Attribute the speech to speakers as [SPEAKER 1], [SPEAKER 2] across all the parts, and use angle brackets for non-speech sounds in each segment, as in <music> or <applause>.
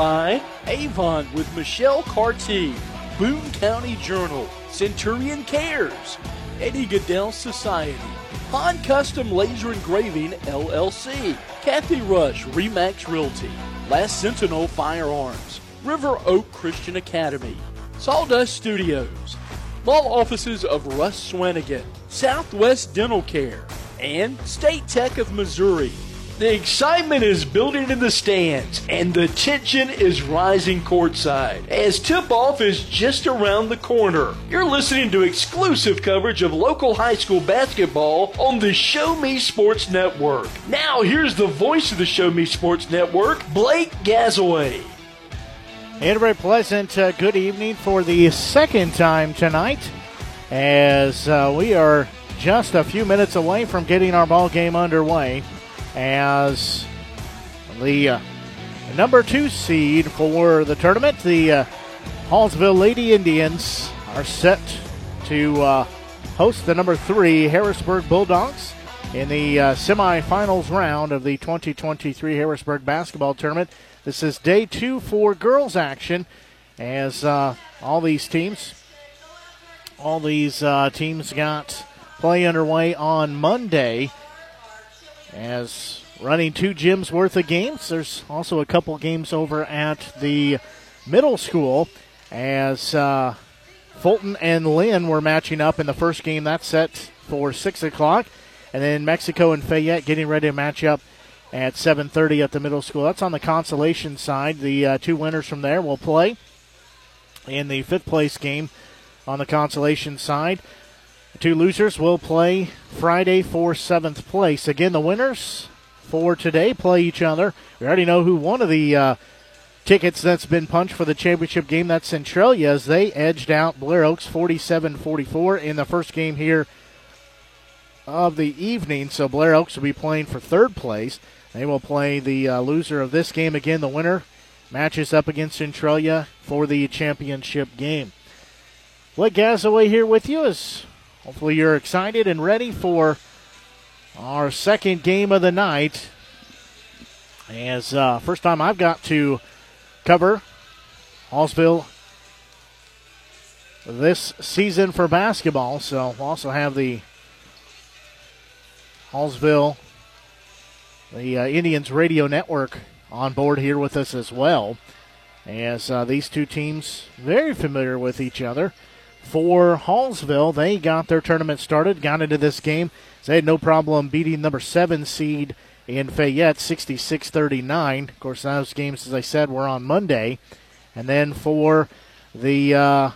[SPEAKER 1] Avon with Michelle Carty, Boone County Journal, Centurion Cares, Eddie Goodell Society, Han Custom Laser Engraving LLC, Kathy Rush Remax Realty, Last Sentinel Firearms, River Oak Christian Academy, Sawdust Studios, law offices of Russ Swanigan, Southwest Dental Care, and State Tech of Missouri. The excitement is building in the stands, and the tension is rising courtside as tip off is just around the corner. You're listening to exclusive coverage of local high school basketball on the Show Me Sports Network. Now, here's the voice of the Show Me Sports Network, Blake Gazaway.
[SPEAKER 2] And a very pleasant uh, good evening for the second time tonight as uh, we are just a few minutes away from getting our ball game underway as the uh, number two seed for the tournament, the uh, Hallsville Lady Indians, are set to uh, host the number three Harrisburg Bulldogs in the uh, semifinals round of the 2023 Harrisburg basketball tournament. This is day two for girls action as uh, all these teams, all these uh, teams got play underway on Monday. As running two gyms worth of games, there's also a couple games over at the middle school as uh, Fulton and Linn were matching up in the first game. That's set for 6 o'clock. And then Mexico and Fayette getting ready to match up at 7.30 at the middle school. That's on the consolation side. The uh, two winners from there will play in the fifth place game on the consolation side. Two losers will play Friday for seventh place. Again, the winners for today play each other. We already know who one of the uh, tickets that's been punched for the championship game. That's Centralia as they edged out Blair Oaks 47 44 in the first game here of the evening. So Blair Oaks will be playing for third place. They will play the uh, loser of this game again. The winner matches up against Centralia for the championship game. Blake Gazaway here with you as Hopefully, you're excited and ready for our second game of the night. As uh, first time I've got to cover Hallsville this season for basketball, so we'll also have the Hallsville, the uh, Indians radio network on board here with us as well. As uh, these two teams very familiar with each other for Hallsville. They got their tournament started, got into this game. They had no problem beating number seven seed in Fayette, 66 39. Of course, those games, as I said, were on Monday. And then for the uh,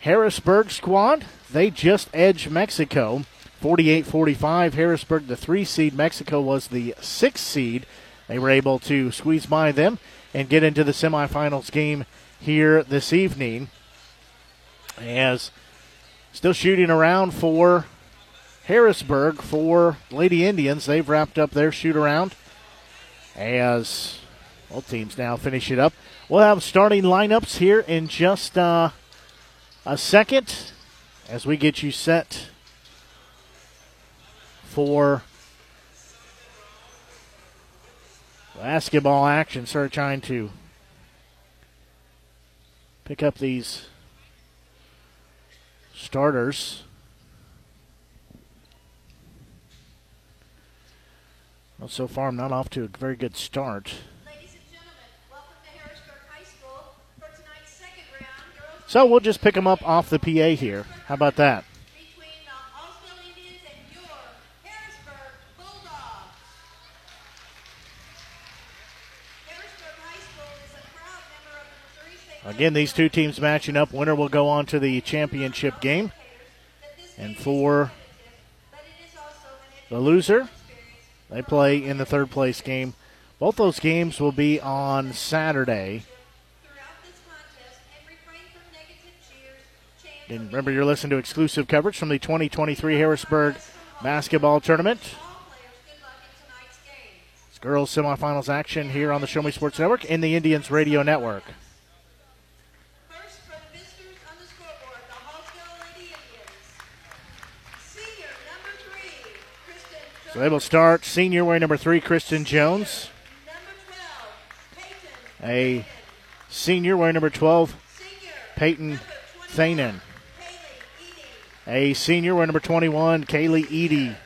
[SPEAKER 2] Harrisburg squad, they just edged Mexico 48 45. Harrisburg, the three seed. Mexico was the six seed. They were able to squeeze by them and get into the semifinals game here this evening as still shooting around for Harrisburg for Lady Indians. They've wrapped up their shoot around as both teams now finish it up. We'll have starting lineups here in just uh, a second as we get you set for basketball action. Start trying to pick up these starters. Well, so far, I'm not off to a very good start. So we'll just pick them up off the PA here. How about that? Again, these two teams matching up. Winner will go on to the championship game. And for the loser, they play in the third place game. Both those games will be on Saturday. And remember, you're listening to exclusive coverage from the 2023 Harrisburg basketball tournament. It's girls semifinals action here on the Show Me Sports Network and the Indians Radio Network. So they will start senior wearing number three, Kristen Jones. A senior wearing number 12, Peyton Thanen. A senior wearing number 21, Kaylee Eady.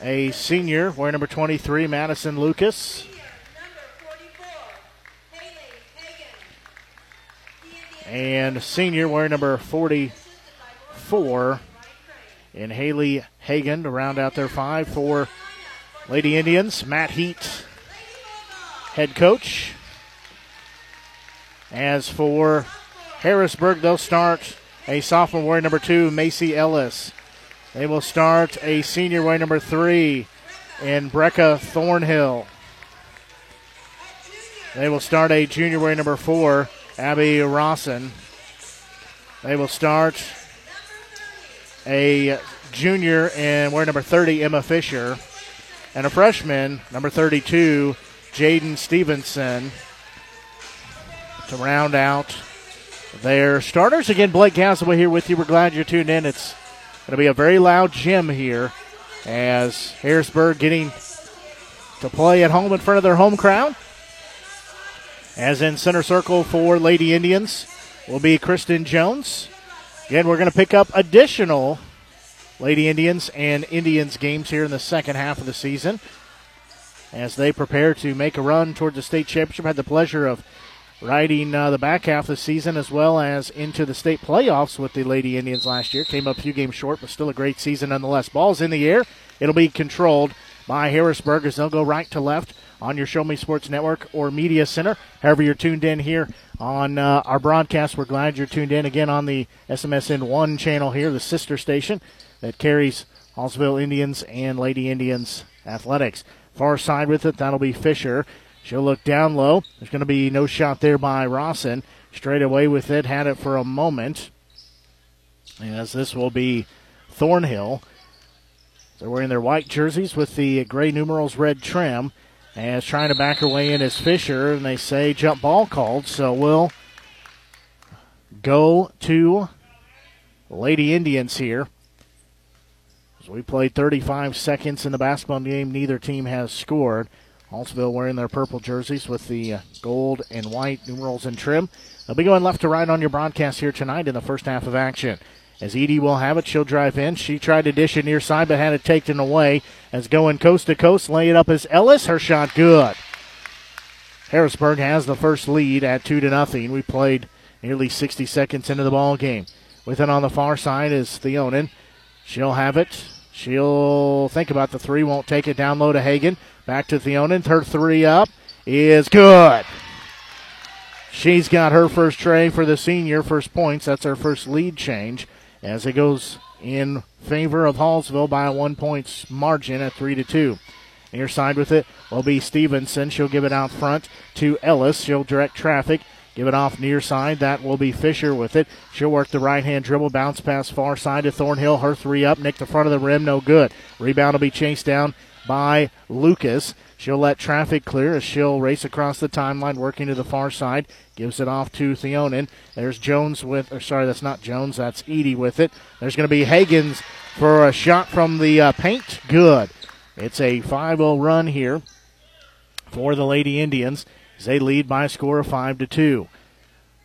[SPEAKER 2] A senior wearing number 23, Madison Lucas. And senior wearing number 44, and Haley Hagan to round out their five for Lady Indians. Matt Heat, head coach. As for Harrisburg, they'll start a sophomore wearing number two, Macy Ellis. They will start a senior wearing number three in Brecca Thornhill. They will start a junior wearing number four, Abby Rawson. They will start a junior and wearing number 30, Emma Fisher, and a freshman, number 32, Jaden Stevenson, to round out their starters. Again, Blake Gazaway here with you. We're glad you're tuned in. It's going to be a very loud gym here as Harrisburg getting to play at home in front of their home crowd. As in center circle for Lady Indians will be Kristen Jones. Again, we're going to pick up additional Lady Indians and Indians games here in the second half of the season as they prepare to make a run toward the state championship. Had the pleasure of riding uh, the back half of the season as well as into the state playoffs with the Lady Indians last year. Came up a few games short, but still a great season nonetheless. Ball's in the air. It'll be controlled by Harrisburg as they'll go right to left on your Show Me Sports Network or Media Center. However, you're tuned in here on uh, our broadcast. We're glad you're tuned in again on the SMSN 1 channel here, the sister station that carries Hallsville Indians and Lady Indians athletics. Far side with it, that'll be Fisher. She'll look down low. There's going to be no shot there by Rawson. Straight away with it, had it for a moment. As this will be Thornhill. They're wearing their white jerseys with the gray numerals red trim. As trying to back her way in is Fisher, and they say jump ball called. So we'll go to Lady Indians here. As we played 35 seconds in the basketball game, neither team has scored. Hallsville wearing their purple jerseys with the uh, gold and white numerals and trim. They'll be going left to right on your broadcast here tonight in the first half of action. As Edie will have it, she'll drive in. She tried to dish it near side, but had it taken away. As going coast to coast, lay it up as Ellis. Her shot good. Harrisburg has the first lead at two to nothing. We played nearly 60 seconds into the ball game. With it on the far side is Theonin. She'll have it. She'll think about the three. Won't take it down low to Hagan. Back to Theonin. Her three up is good. She's got her first tray for the senior, first points. That's her first lead change as it goes in favor of Hallsville by a one points margin at three to two. Near side with it will be Stevenson. She'll give it out front to Ellis. She'll direct traffic. Give it off near side. That will be Fisher with it. She'll work the right hand dribble, bounce pass far side to Thornhill. Her three up, nick the front of the rim, no good. Rebound will be chased down by Lucas. She'll let traffic clear as she'll race across the timeline, working to the far side. Gives it off to Theonin. There's Jones with, or sorry, that's not Jones, that's Edie with it. There's going to be Hagens for a shot from the uh, paint. Good. It's a 5 0 run here for the Lady Indians as they lead by a score of 5 to 2.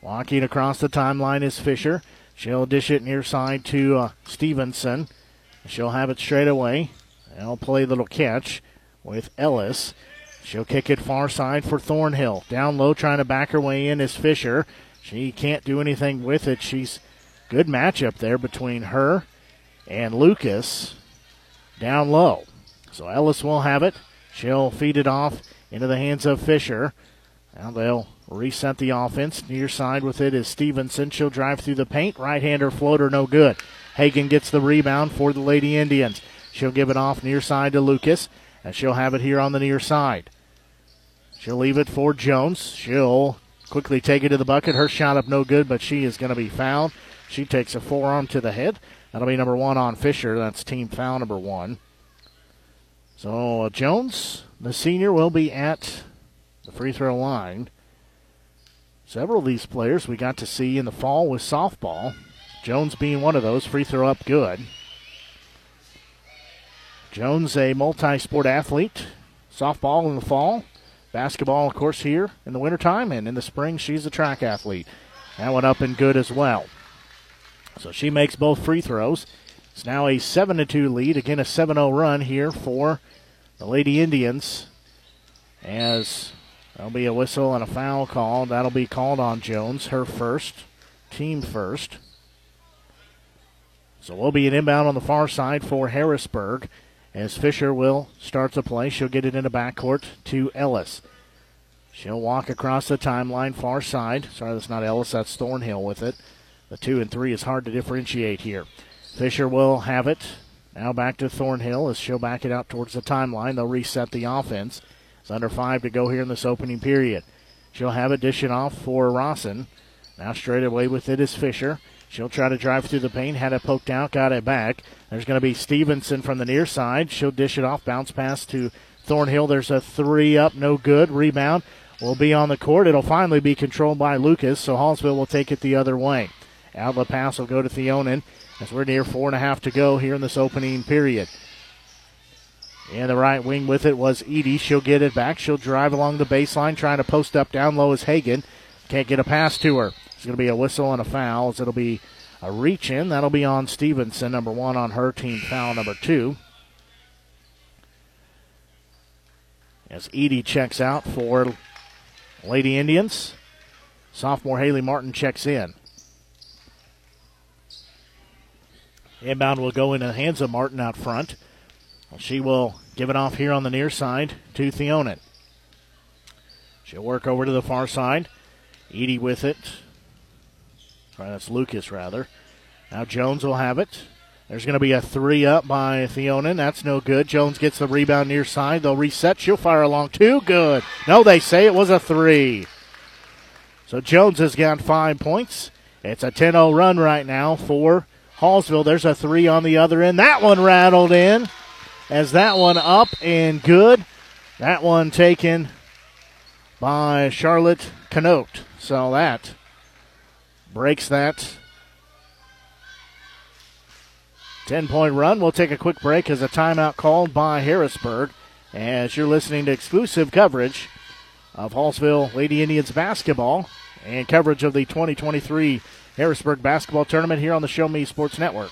[SPEAKER 2] Walking across the timeline is Fisher. She'll dish it near side to uh, Stevenson. She'll have it straight away. They'll play a little catch with Ellis. She'll kick it far side for Thornhill. Down low, trying to back her way in is Fisher. She can't do anything with it. She's good matchup there between her and Lucas down low. So Ellis will have it. She'll feed it off into the hands of Fisher. Now they'll reset the offense. Near side with it is Stevenson. She'll drive through the paint. Right hander floater, no good. Hagan gets the rebound for the Lady Indians. She'll give it off near side to Lucas, and she'll have it here on the near side. She'll leave it for Jones. She'll quickly take it to the bucket. Her shot up no good, but she is going to be fouled. She takes a forearm to the head. That'll be number one on Fisher. That's team foul number one. So uh, Jones, the senior, will be at the free throw line. Several of these players we got to see in the fall with softball. Jones being one of those, free throw up good. Jones, a multi sport athlete, softball in the fall, basketball, of course, here in the wintertime, and in the spring, she's a track athlete. That went up and good as well. So she makes both free throws. It's now a 7 2 lead. Again, a 7 0 run here for the Lady Indians. As there'll be a whistle and a foul call. That'll be called on Jones, her first, team first. So we'll be an inbound on the far side for Harrisburg as Fisher will start the play. She'll get it in the backcourt to Ellis. She'll walk across the timeline, far side. Sorry, that's not Ellis, that's Thornhill with it. The two and three is hard to differentiate here. Fisher will have it. Now back to Thornhill as she'll back it out towards the timeline. They'll reset the offense. It's under five to go here in this opening period. She'll have it dishing off for Rawson. Now straight away with it is Fisher. She'll try to drive through the paint. Had it poked out, got it back. There's going to be Stevenson from the near side. She'll dish it off, bounce pass to Thornhill. There's a three up, no good. Rebound will be on the court. It'll finally be controlled by Lucas, so Hallsville will take it the other way. Outlet pass will go to Theonin as we're near four and a half to go here in this opening period. And the right wing with it was Edie. She'll get it back. She'll drive along the baseline, trying to post up down low as Hagan. Can't get a pass to her. It's going to be a whistle and a foul. It'll be a reach in. That'll be on Stevenson, number one on her team, foul number two. As Edie checks out for Lady Indians, sophomore Haley Martin checks in. Inbound will go in the hands of Martin out front. She will give it off here on the near side to Theonin. She'll work over to the far side. Edie with it. That's Lucas, rather. Now Jones will have it. There's going to be a three up by Theonin. That's no good. Jones gets the rebound near side. They'll reset. She'll fire along two. Good. No, they say it was a three. So Jones has got five points. It's a 10 0 run right now for Hallsville. There's a three on the other end. That one rattled in. As that one up and good. That one taken by Charlotte Canote. So that breaks that 10 point run. We'll take a quick break as a timeout called by Harrisburg. As you're listening to exclusive coverage of Hallsville Lady Indians basketball and coverage of the 2023 Harrisburg basketball tournament here on the Show Me Sports Network.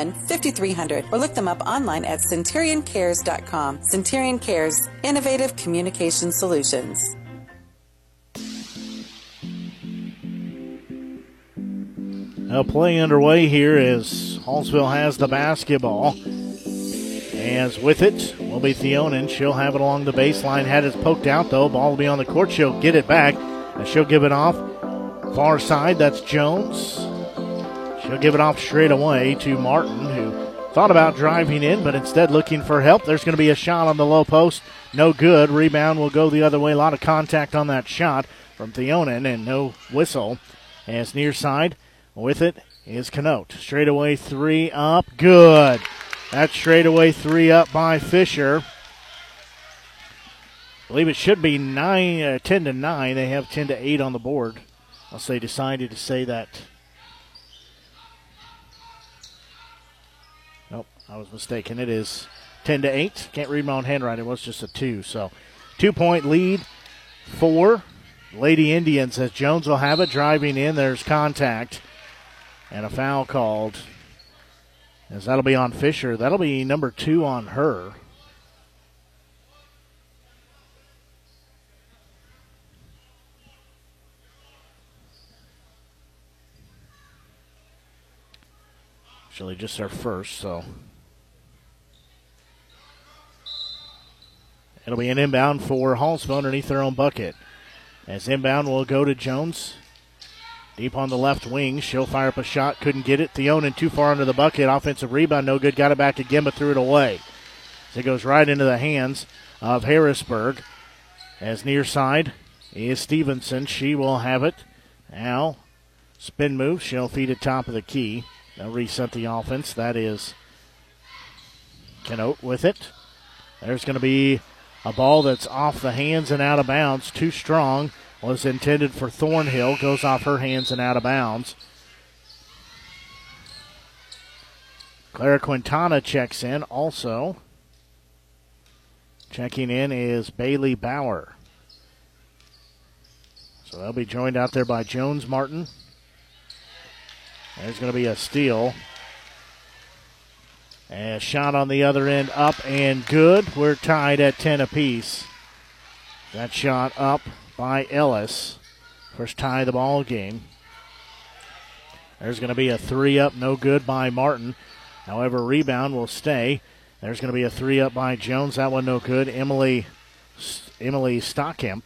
[SPEAKER 3] 5300 or look them up online at centurioncares.com. Centurion Cares, innovative communication solutions.
[SPEAKER 2] Now, play underway here as Hallsville has the basketball. As with it will be Theonin. She'll have it along the baseline. Had it poked out though. Ball will be on the court. She'll get it back. And she'll give it off. Far side, that's Jones. She'll give it off straight away to Martin, who thought about driving in, but instead looking for help. There's going to be a shot on the low post. No good. Rebound will go the other way. A lot of contact on that shot from Theonin and no whistle. As near side with it is Canute. Straightaway three up. Good. That straightaway three up by Fisher. I believe it should be nine, uh, 10 to 9. They have 10 to 8 on the board. Unless they decided to say that. I was mistaken. It is 10 to 8. Can't read my own handwriting. It was just a 2. So, two point lead for Lady Indians as Jones will have it driving in. There's contact and a foul called. As that'll be on Fisher. That'll be number two on her. Actually, just our first, so. It'll be an inbound for Hallsville underneath their own bucket. As inbound will go to Jones. Deep on the left wing. She'll fire up a shot. Couldn't get it. Theonin too far under the bucket. Offensive rebound. No good. Got it back again, but threw it away. It goes right into the hands of Harrisburg. As near side is Stevenson. She will have it. Now, spin move. She'll feed it top of the key. They'll reset the offense. That is Canute with it. There's going to be a ball that's off the hands and out of bounds. Too strong. Was intended for Thornhill. Goes off her hands and out of bounds. Clara Quintana checks in also. Checking in is Bailey Bauer. So they'll be joined out there by Jones Martin. There's going to be a steal. A shot on the other end up and good. We're tied at 10 apiece. That shot up by Ellis. First tie of the ball game. There's going to be a three up, no good by Martin. However, rebound will stay. There's going to be a three up by Jones. That one no good. Emily Emily Stockhemp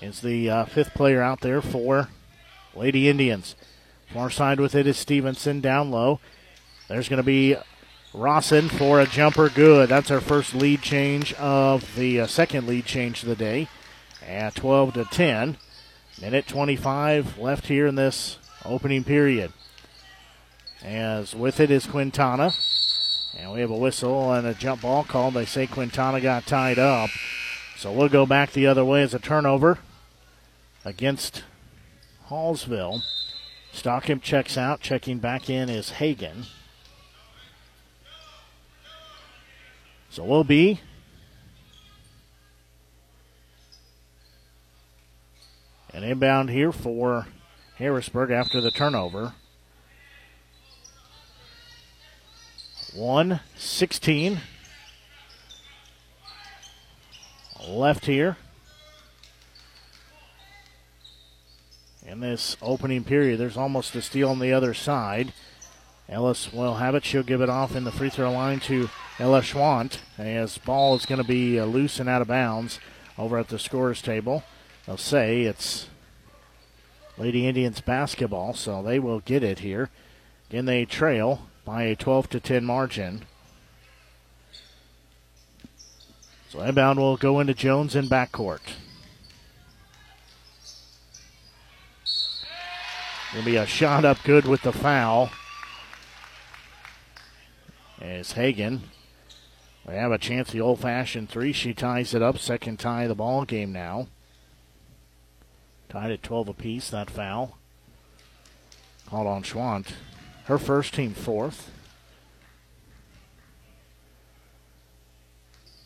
[SPEAKER 2] is the uh, fifth player out there for Lady Indians. Far side with it is Stevenson down low. There's going to be Rawson for a jumper. Good. That's our first lead change of the uh, second lead change of the day at 12 to 10. Minute 25 left here in this opening period. As with it is Quintana. And we have a whistle and a jump ball called. They say Quintana got tied up. So we'll go back the other way as a turnover against Hallsville. Stockham checks out. Checking back in is Hagan. So we'll be an inbound here for Harrisburg after the turnover. 116 left here. in this opening period. There's almost a steal on the other side. Ellis will have it. She'll give it off in the free throw line to Ella Schwant as ball is going to be uh, loose and out of bounds over at the scorer's table. They'll say it's Lady Indians basketball, so they will get it here. Again, they trail by a 12 to 10 margin. So inbound will go into Jones in backcourt. Will be a shot up good with the foul. As Hagan, we have a chance the old fashioned three. She ties it up. Second tie of the ball game now. Tied at 12 apiece, that foul. Called on Schwant. Her first team fourth.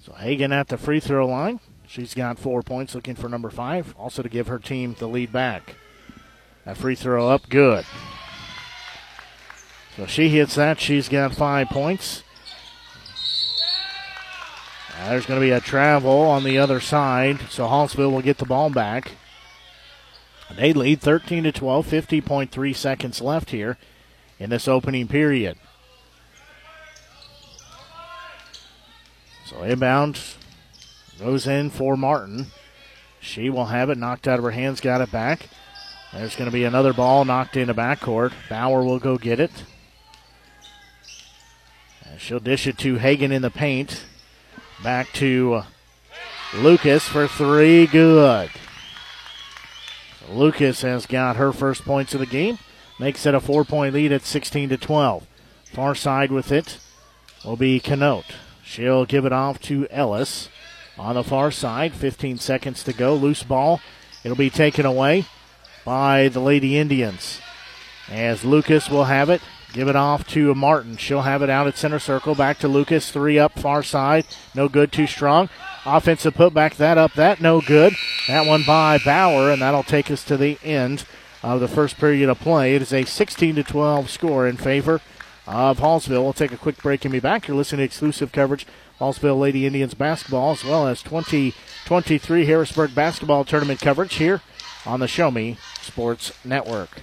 [SPEAKER 2] So Hagan at the free throw line. She's got four points looking for number five, also to give her team the lead back. That free throw up good. So she hits that. She's got five points. There's going to be a travel on the other side, so Hallsville will get the ball back. They lead 13 to 12, 50.3 seconds left here in this opening period. So inbound goes in for Martin. She will have it knocked out of her hands, got it back. There's going to be another ball knocked into backcourt. Bauer will go get it. She'll dish it to Hagan in the paint. Back to uh, Lucas for three. Good. Lucas has got her first points of the game. Makes it a four point lead at 16 to 12. Far side with it will be Canote. She'll give it off to Ellis on the far side. 15 seconds to go. Loose ball. It'll be taken away by the Lady Indians. As Lucas will have it. Give it off to Martin. She'll have it out at center circle. Back to Lucas. Three up, far side. No good, too strong. Offensive putback, that up, that no good. That one by Bauer, and that'll take us to the end of the first period of play. It is a 16 to 12 score in favor of Hallsville. We'll take a quick break and be back. You're listening to exclusive coverage Hallsville Lady Indians basketball as well as 2023 Harrisburg basketball tournament coverage here on the Show Me Sports Network.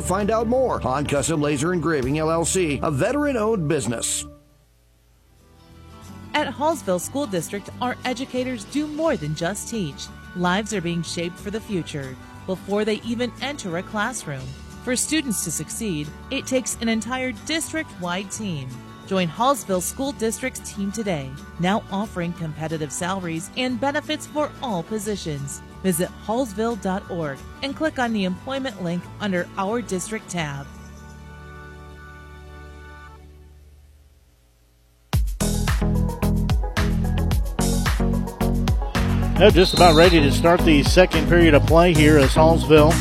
[SPEAKER 4] to find out more on Custom Laser Engraving LLC, a veteran owned business.
[SPEAKER 5] At Hallsville School District, our educators do more than just teach. Lives are being shaped for the future before they even enter a classroom. For students to succeed, it takes an entire district wide team. Join Hallsville School District's team today, now offering competitive salaries and benefits for all positions. Visit hallsville.org and click on the employment link under Our District tab.
[SPEAKER 2] They're just about ready to start the second period of play here as Hallsville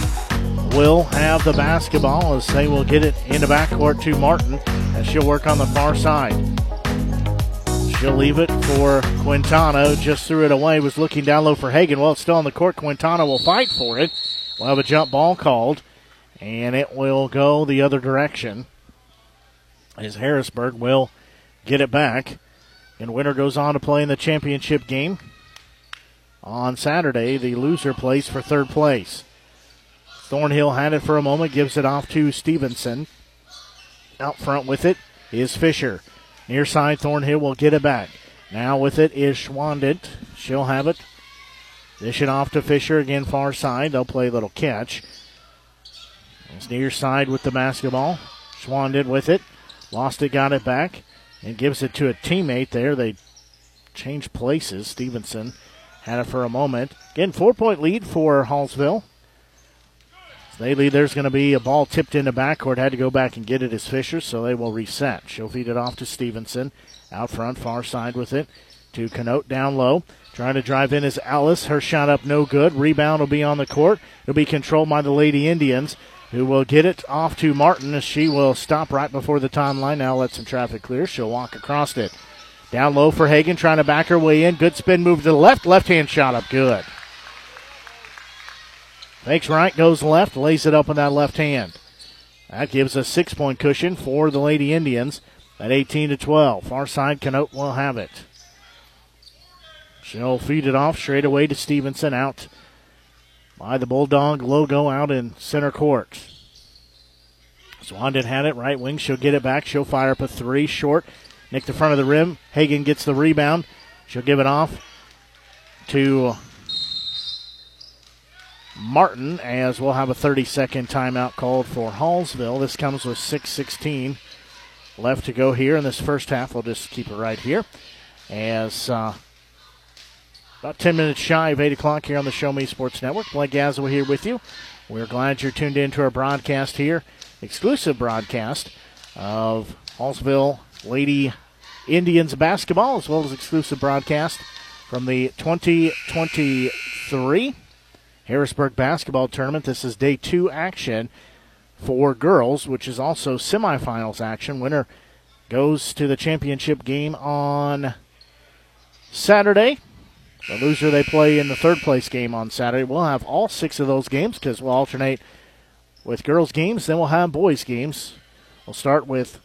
[SPEAKER 2] will have the basketball as they will get it in the backcourt to Martin as she'll work on the far side. She'll leave it for Quintana. Just threw it away. Was looking down low for Hagan. Well, it's still on the court. Quintana will fight for it. We'll have a jump ball called, and it will go the other direction. As Harrisburg will get it back. And winner goes on to play in the championship game. On Saturday, the loser plays for third place. Thornhill had it for a moment, gives it off to Stevenson. Out front with it is Fisher. Near side, Thornhill will get it back. Now with it is Schwandit. She'll have it. Dish it off to Fisher again, far side. They'll play a little catch. It's near side with the basketball. Schwandit with it. Lost it, got it back, and gives it to a teammate there. They change places. Stevenson had it for a moment. Again, four point lead for Hallsville. They lead. There's going to be a ball tipped into backcourt. Had to go back and get it as Fisher, so they will reset. She'll feed it off to Stevenson. Out front, far side with it to Canote down low. Trying to drive in is Alice. Her shot up, no good. Rebound will be on the court. It'll be controlled by the Lady Indians, who will get it off to Martin as she will stop right before the timeline. Now let some traffic clear. She'll walk across it. Down low for Hagan, trying to back her way in. Good spin move to the left. Left hand shot up, good. Fakes right, goes left, lays it up with that left hand. That gives a six point cushion for the Lady Indians at 18 to 12. Far side, Canote will have it. She'll feed it off straight away to Stevenson out by the Bulldog logo out in center court. Swandon had it, right wing. She'll get it back. She'll fire up a three short. Nick the front of the rim. Hagan gets the rebound. She'll give it off to Martin as we'll have a 30 second timeout called for Hallsville. This comes with 6.16 left to go here in this first half. We'll just keep it right here as uh, about 10 minutes shy of 8 o'clock here on the Show Me Sports Network. Blake Gazzo here with you. We're glad you're tuned in to our broadcast here, exclusive broadcast of Hallsville Lady Indians basketball, as well as exclusive broadcast from the 2023 Harrisburg basketball tournament. This is day two action for girls, which is also semifinals action. Winner goes to the championship game on Saturday. The loser they play in the third place game on Saturday. We'll have all six of those games because we'll alternate with girls games, then we'll have boys games. We'll start with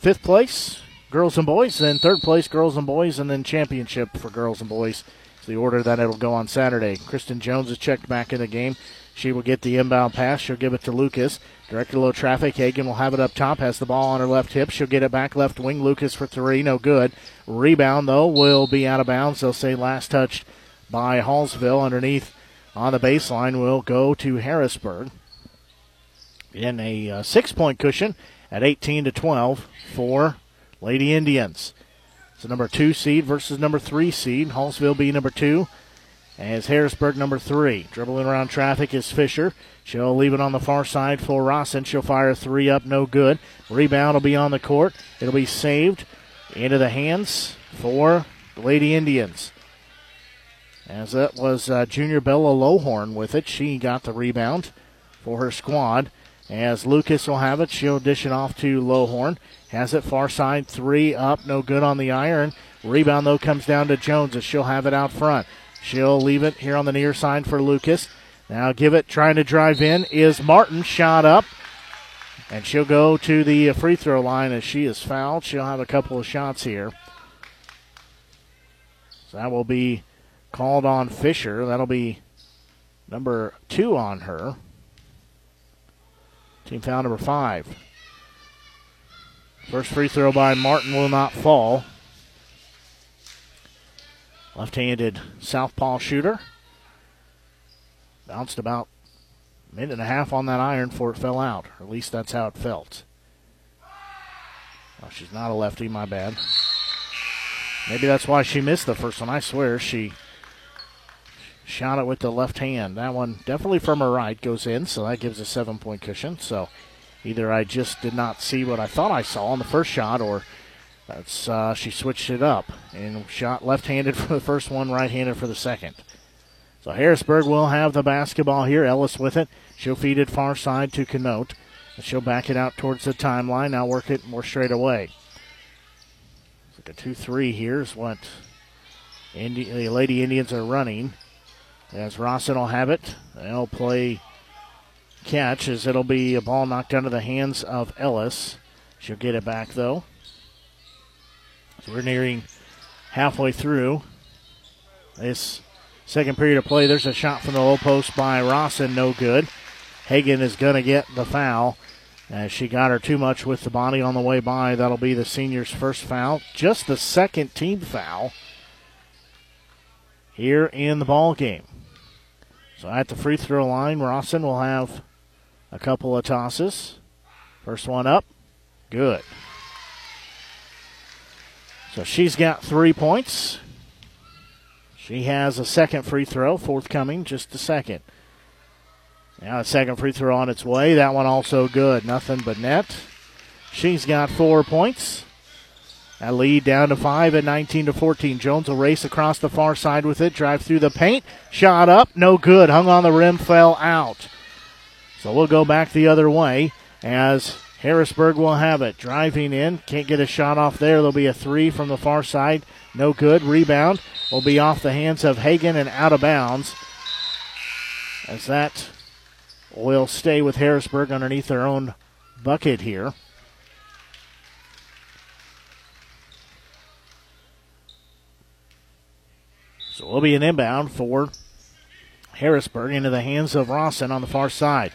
[SPEAKER 2] fifth place, girls and boys, then third place, girls and boys, and then championship for girls and boys. It's the order that it'll go on Saturday. Kristen Jones is checked back in the game. She will get the inbound pass. She'll give it to Lucas. Directed low traffic. Hagan will have it up top. Has the ball on her left hip. She'll get it back left wing. Lucas for three. No good. Rebound, though, will be out of bounds. They'll say last touched by Hallsville underneath on the baseline will go to Harrisburg in a uh, six point cushion at 18 to 12 for Lady Indians. Number two seed versus number three seed. Hallsville be number two as Harrisburg number three. Dribbling around traffic is Fisher. She'll leave it on the far side for Rawson. She'll fire three up, no good. Rebound will be on the court. It'll be saved into the hands for the Lady Indians. As that was uh, junior Bella Lowhorn with it. She got the rebound for her squad. As Lucas will have it, she'll dish it off to Lowhorn. Has it far side, three up, no good on the iron. Rebound, though, comes down to Jones as she'll have it out front. She'll leave it here on the near side for Lucas. Now give it, trying to drive in is Martin. Shot up. And she'll go to the free throw line as she is fouled. She'll have a couple of shots here. So that will be called on Fisher. That'll be number two on her. Team foul number five. First free throw by Martin will not fall. Left handed southpaw shooter. Bounced about a minute and a half on that iron before it fell out. Or at least that's how it felt. Oh, she's not a lefty, my bad. Maybe that's why she missed the first one. I swear she shot it with the left hand. That one definitely from her right goes in, so that gives a seven point cushion. So either I just did not see what I thought I saw on the first shot, or that's uh, she switched it up and shot left-handed <laughs> for the first one, right-handed for the second. So Harrisburg will have the basketball here. Ellis with it. She'll feed it far side to Canote. She'll back it out towards the timeline. Now work it more straight away. It's like a 2 3 here is what Indi- the Lady Indians are running. As Rawson will have it, they'll play catch as it'll be a ball knocked out of the hands of Ellis. She'll get it back though. So we're nearing halfway through this second period of play. There's a shot from the low post by Rawson, no good. Hagan is going to get the foul. As she got her too much with the body on the way by. That'll be the senior's first foul. Just the second team foul here in the ball game. So at the free throw line, Rawson will have a couple of tosses. First one up, good. So she's got three points. She has a second free throw, forthcoming, just a second. Now a second free throw on its way. That one also good. Nothing but net. She's got four points. That lead down to five at 19 to 14. Jones will race across the far side with it. Drive through the paint. Shot up. No good. Hung on the rim. Fell out. So we'll go back the other way as Harrisburg will have it. Driving in. Can't get a shot off there. There'll be a three from the far side. No good. Rebound will be off the hands of Hagan and out of bounds. As that will stay with Harrisburg underneath their own bucket here. So it'll be an inbound for Harrisburg into the hands of Rawson on the far side.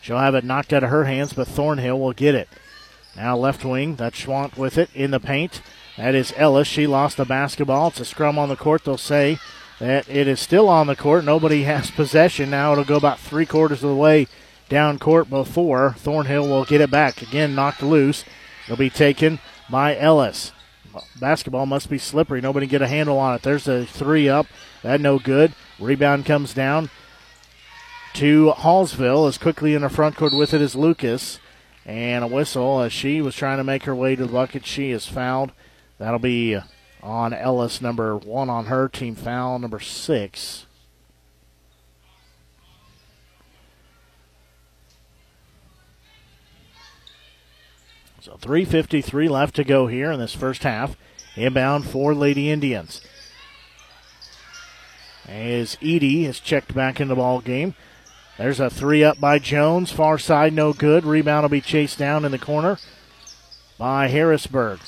[SPEAKER 2] She'll have it knocked out of her hands, but Thornhill will get it. Now left wing, that's Schwant with it in the paint. That is Ellis. She lost the basketball. It's a scrum on the court. They'll say that it is still on the court. Nobody <laughs> has possession. Now it'll go about three quarters of the way down court before Thornhill will get it back. Again, knocked loose. It'll be taken by Ellis. Basketball must be slippery. Nobody get a handle on it. There's a three up. That no good. Rebound comes down to Hallsville. As quickly in the front court with it is Lucas. And a whistle as she was trying to make her way to the bucket. She is fouled. That'll be on Ellis, number one on her team foul, number six. So 3.53 left to go here in this first half. Inbound for Lady Indians. As Edie is checked back in the ball game. There's a three up by Jones. Far side, no good. Rebound will be chased down in the corner by Harrisburg.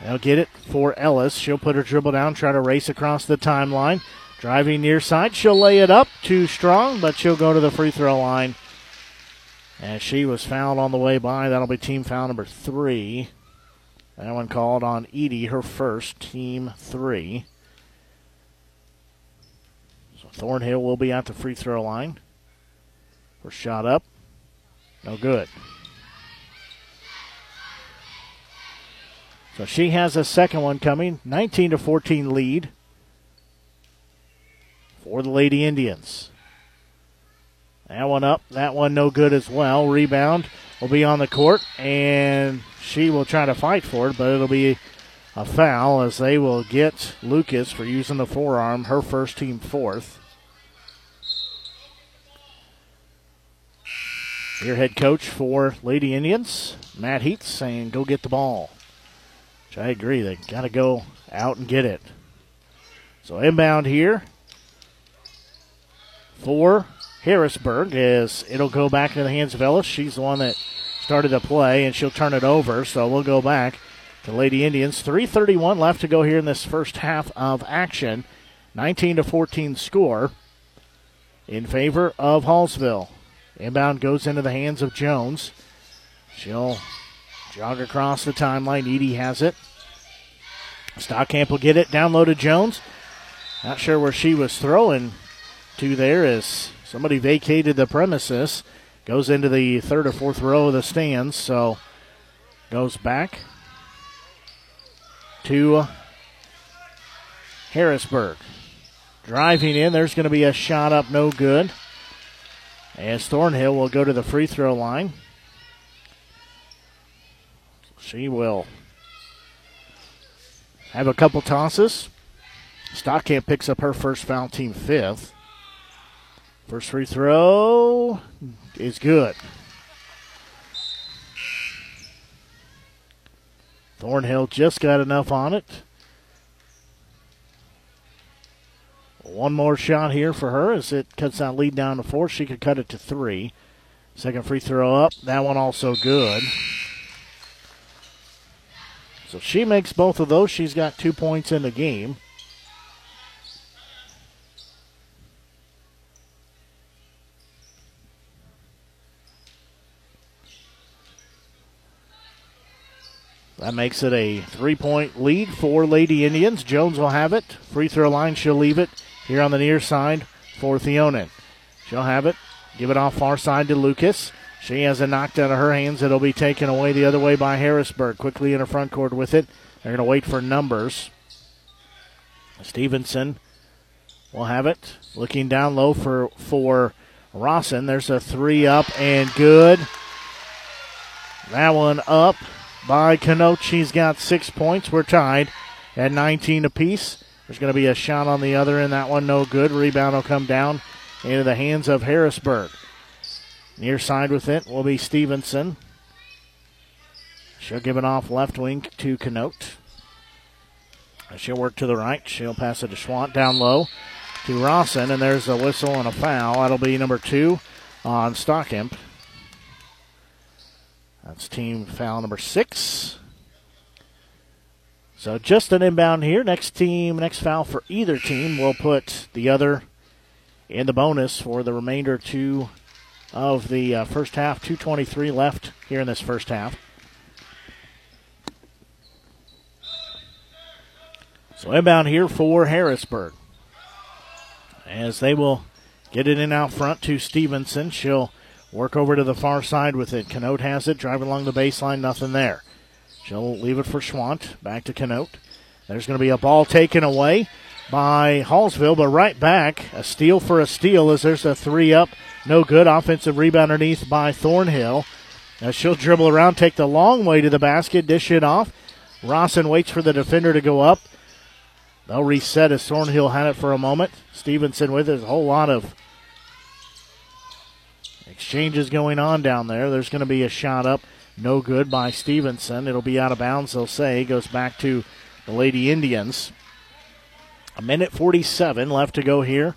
[SPEAKER 2] They'll get it for Ellis. She'll put her dribble down, try to race across the timeline. Driving near side, she'll lay it up too strong, but she'll go to the free throw line. And she was fouled on the way by. That'll be team foul number three. That one called on Edie, her first, team three. So Thornhill will be at the free throw line. For shot up. No good. So she has a second one coming. 19 to 14 lead for the Lady Indians. That one up. That one no good as well. Rebound will be on the court, and she will try to fight for it, but it'll be a foul as they will get Lucas for using the forearm, her first team fourth. Your head coach for Lady Indians, Matt Heats, saying, go get the ball. Which I agree. They got to go out and get it. So inbound here for Harrisburg as it'll go back into the hands of Ellis. She's the one that started the play, and she'll turn it over. So we'll go back to Lady Indians. 3:31 left to go here in this first half of action. 19 to 14 score in favor of Hallsville. Inbound goes into the hands of Jones. She'll Jog across the timeline. Edie has it. Stockamp will get it. Down Jones. Not sure where she was throwing to there as somebody vacated the premises. Goes into the third or fourth row of the stands. So goes back to Harrisburg. Driving in, there's going to be a shot up, no good. As Thornhill will go to the free throw line. She will have a couple tosses. Stockamp picks up her first foul, team fifth. First free throw is good. Thornhill just got enough on it. One more shot here for her as it cuts that lead down to four. She could cut it to three. Second free throw up. That one also good. So she makes both of those. She's got two points in the game. That makes it a three point lead for Lady Indians. Jones will have it. Free throw line, she'll leave it here on the near side for Theonin. She'll have it. Give it off far side to Lucas. She has it knocked out of her hands. It'll be taken away the other way by Harrisburg. Quickly in her front court with it. They're going to wait for numbers. Stevenson will have it. Looking down low for for Rawson. There's a three up and good. That one up by Canote. She's got six points. We're tied at 19 apiece. There's going to be a shot on the other end. That one no good. Rebound will come down into the hands of Harrisburg. Near side with it will be Stevenson. She'll give it off left wing to Canote. She'll work to the right. She'll pass it to Schwant down low to Rawson, and there's a whistle and a foul. That'll be number two on Stockamp. That's team foul number six. So just an inbound here. Next team, next foul for either team will put the other in the bonus for the remainder two of the uh, first half. 2.23 left here in this first half. So inbound here for Harrisburg. As they will get it in out front to Stevenson. She'll work over to the far side with it. Canote has it, driving along the baseline, nothing there. She'll leave it for Schwant. Back to Canote. There's going to be a ball taken away by Hallsville, but right back. A steal for a steal as there's a three up. No good. Offensive rebound underneath by Thornhill. Now she'll dribble around, take the long way to the basket, dish it off. Rawson waits for the defender to go up. They'll reset as Thornhill had it for a moment. Stevenson with it. A whole lot of exchanges going on down there. There's going to be a shot up. No good by Stevenson. It'll be out of bounds, they'll say. Goes back to the Lady Indians. A minute 47 left to go here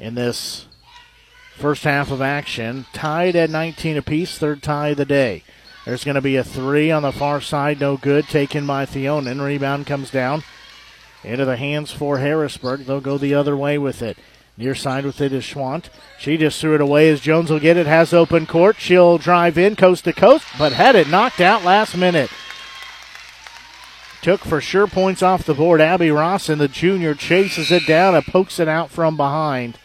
[SPEAKER 2] in this first half of action. Tied at 19 apiece, third tie of the day. There's going to be a three on the far side, no good, taken by Theonin. Rebound comes down into the hands for Harrisburg. They'll go the other way with it. Near side with it is Schwant. She just threw it away as Jones will get it. Has open court. She'll drive in coast to coast, but had it knocked out last minute. Took for sure points off the board. Abby Rawson, the junior chases it down and pokes it out from behind.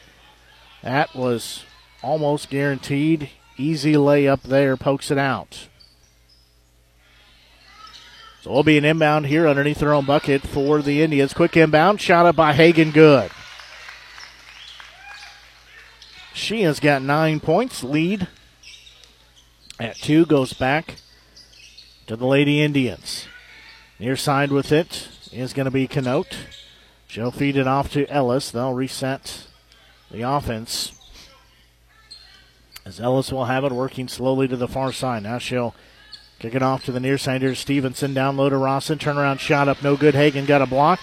[SPEAKER 2] That was almost guaranteed. Easy layup there, pokes it out. So it'll be an inbound here underneath their own bucket for the Indians. Quick inbound, shot up by Hagan Good. She has got nine points. Lead at two goes back to the Lady Indians. Near side with it is going to be Canote. She'll feed it off to Ellis. They'll reset the offense. As Ellis will have it working slowly to the far side. Now she'll kick it off to the near side. Here's Stevenson. Down low to Rawson. Turnaround shot up. No good. Hagan got a block.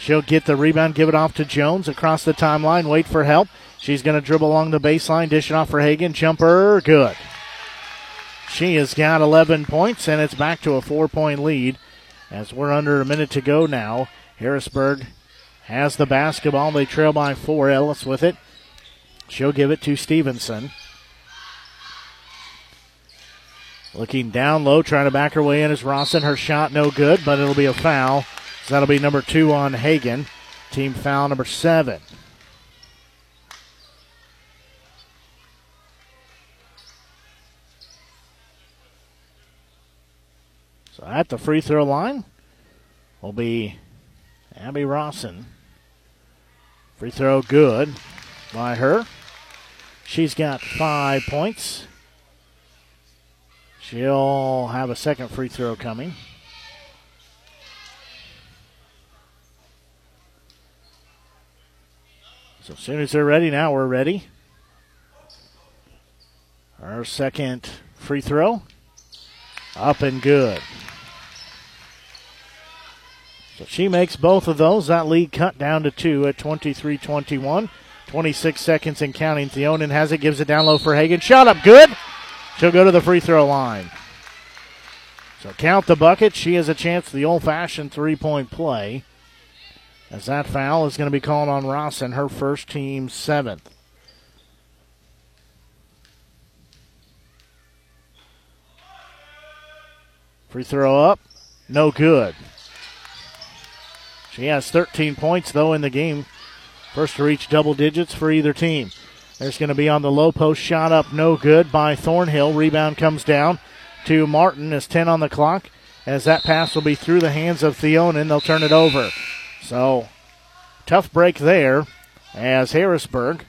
[SPEAKER 2] She'll get the rebound, give it off to Jones across the timeline. Wait for help. She's going to dribble along the baseline, dish it off for Hagan. Jumper, good. She has got 11 points, and it's back to a four point lead as we're under a minute to go now. Harrisburg has the basketball. They trail by four. Ellis with it. She'll give it to Stevenson. Looking down low, trying to back her way in is Rawson. Her shot no good, but it'll be a foul. So that'll be number two on Hagan. Team foul number seven. So at the free throw line will be Abby Rawson. Free throw good by her. She's got five points. She'll have a second free throw coming. So as soon as they're ready, now we're ready. Our second free throw. Up and good. So she makes both of those. That lead cut down to two at 23 21. 26 seconds and counting. Theonin has it, gives it down low for Hagan. Shot up good. She'll go to the free throw line. So count the bucket. She has a chance for the old fashioned three point play. As that foul is going to be called on Rawson her first team seventh. Free throw up, no good. She has 13 points, though, in the game. First to reach double digits for either team. There's going to be on the low post shot up, no good by Thornhill. Rebound comes down to Martin as 10 on the clock. As that pass will be through the hands of Theonin, they'll turn it over. So, tough break there as Harrisburg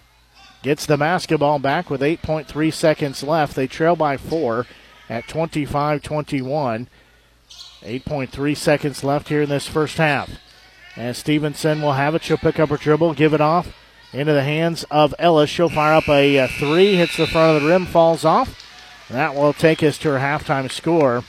[SPEAKER 2] gets the basketball back with 8.3 seconds left. They trail by four at 25 21. 8.3 seconds left here in this first half. And Stevenson will have it. She'll pick up her dribble, give it off into the hands of Ellis. She'll fire up a, a three, hits the front of the rim, falls off. That will take us to her halftime score.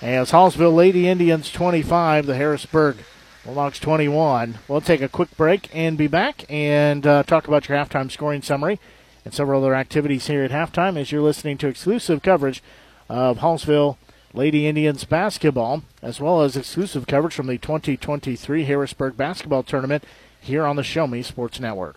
[SPEAKER 2] As Hallsville Lady Indians 25, the Harrisburg Bulldogs 21. We'll take a quick break and be back and uh, talk about your halftime scoring summary and several other activities here at halftime as you're listening to exclusive coverage of Hallsville Lady Indians basketball, as well as exclusive coverage from the 2023 Harrisburg basketball tournament here on the Show Me Sports Network.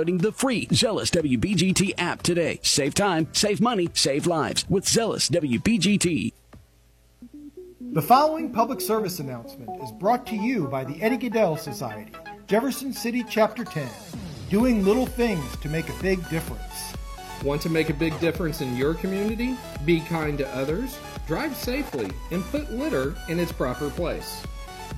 [SPEAKER 6] the free Zelus WBGT app today. Save time, save money, save lives with Zelus WBGT.
[SPEAKER 7] The following public service announcement is brought to you by the Eddie Gaedel Society, Jefferson City Chapter 10, doing little things to make a big difference.
[SPEAKER 8] Want to make a big difference in your community? Be kind to others, drive safely, and put litter in its proper place.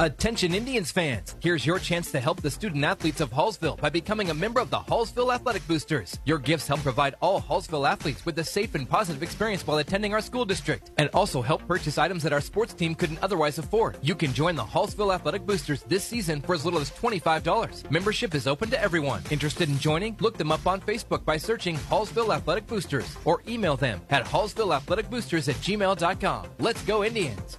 [SPEAKER 9] Attention Indians fans, here's your chance to help the student athletes of Hallsville by becoming a member of the Hallsville Athletic Boosters. Your gifts help provide all Hallsville athletes with a safe and positive experience while attending our school district and also help purchase items that our sports team couldn't otherwise afford. You can join the Hallsville Athletic Boosters this season for as little as $25. Membership is open to everyone. Interested in joining? Look them up on Facebook by searching Hallsville Athletic Boosters or email them at hallsvilleathleticboosters at gmail.com. Let's go Indians!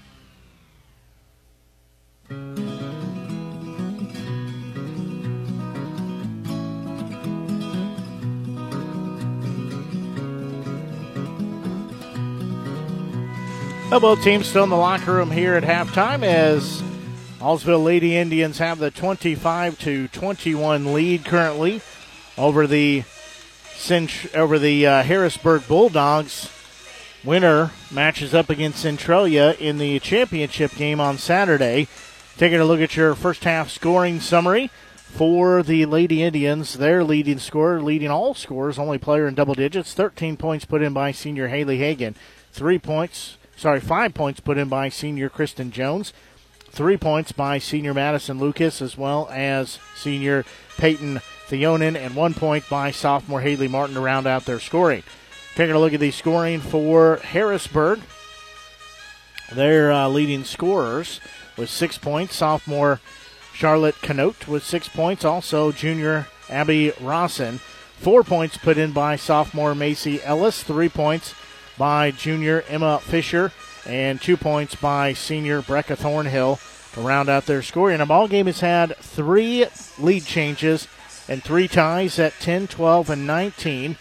[SPEAKER 2] Well, both teams still in the locker room here at halftime as Hallsville Lady Indians have the 25 to 21 lead currently over the over the uh, Harrisburg Bulldogs. Winner matches up against Centralia in the championship game on Saturday. Taking a look at your first half scoring summary for the Lady Indians. Their leading scorer, leading all scores, only player in double digits. 13 points put in by senior Haley Hagan. Three points, sorry, five points put in by senior Kristen Jones. Three points by senior Madison Lucas, as well as senior Peyton Theonin, and one point by sophomore Haley Martin to round out their scoring. Taking a look at the scoring for Harrisburg. Their uh, leading scorers with six points. Sophomore Charlotte Canote with six points. Also, junior Abby Rawson. Four points put in by sophomore Macy Ellis. Three points by junior Emma Fisher. And two points by senior Brecca Thornhill to round out their scoring. And the ball game has had three lead changes and three ties at 10, 12, and 19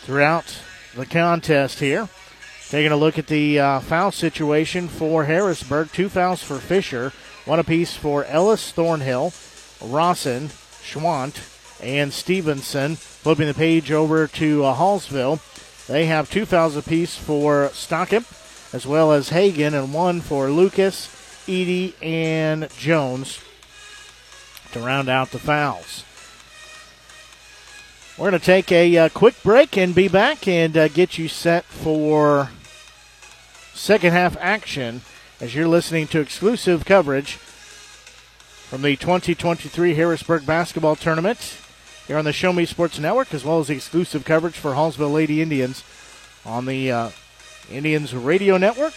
[SPEAKER 2] throughout the contest here. Taking a look at the uh, foul situation for Harrisburg. Two fouls for Fisher, one apiece for Ellis, Thornhill, Rawson, Schwant, and Stevenson. Flipping the page over to uh, Hallsville. They have two fouls apiece for Stockamp, as well as Hagan, and one for Lucas, Edie, and Jones to round out the fouls. We're going to take a uh, quick break and be back and uh, get you set for second half action as you're listening to exclusive coverage from the 2023 Harrisburg Basketball Tournament here on the Show Me Sports Network, as well as exclusive coverage for Hallsville Lady Indians on the uh, Indians Radio Network,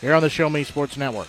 [SPEAKER 2] here on the Show Me Sports Network.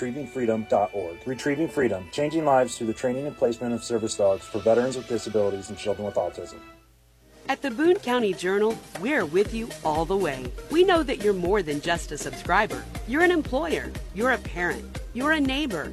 [SPEAKER 10] retrievingfreedom.org. Retrieving Freedom, changing lives through the training and placement of service dogs for veterans with disabilities and children with autism.
[SPEAKER 11] At the Boone County Journal, we're with you all the way. We know that you're more than just a subscriber. You're an employer, you're a parent, you're a neighbor.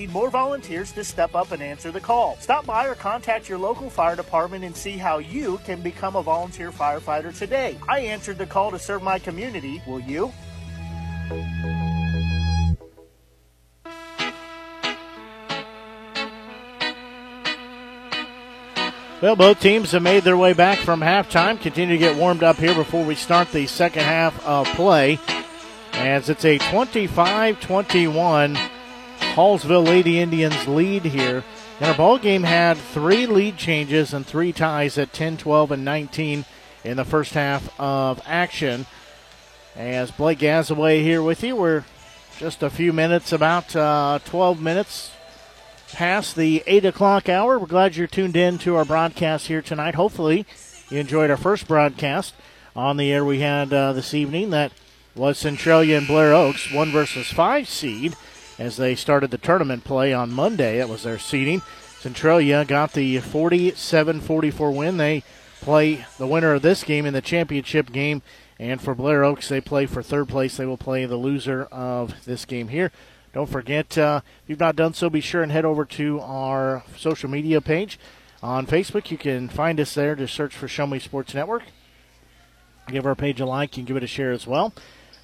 [SPEAKER 12] need more volunteers to step up and answer the call. Stop by or contact your local fire department and see how you can become a volunteer firefighter today. I answered the call to serve my community. Will you?
[SPEAKER 2] Well, both teams have made their way back from halftime. Continue to get warmed up here before we start the second half of play. As it's a 25 21 Hallsville Lady Indians lead here. And our ball game had three lead changes and three ties at 10, 12, and 19 in the first half of action. As Blake Gazaway here with you, we're just a few minutes, about uh, 12 minutes past the 8 o'clock hour. We're glad you're tuned in to our broadcast here tonight. Hopefully, you enjoyed our first broadcast on the air we had uh, this evening. That was Centralia and Blair Oaks, one versus five seed as they started the tournament play on Monday. It was their seeding. Centralia got the 47 44 win. They play the winner of this game in the championship game. And for Blair Oaks, they play for third place. They will play the loser of this game here. Don't forget, uh, if you've not done so, be sure and head over to our social media page on Facebook. You can find us there. Just search for Show Me Sports Network. Give our page a like and give it a share as well.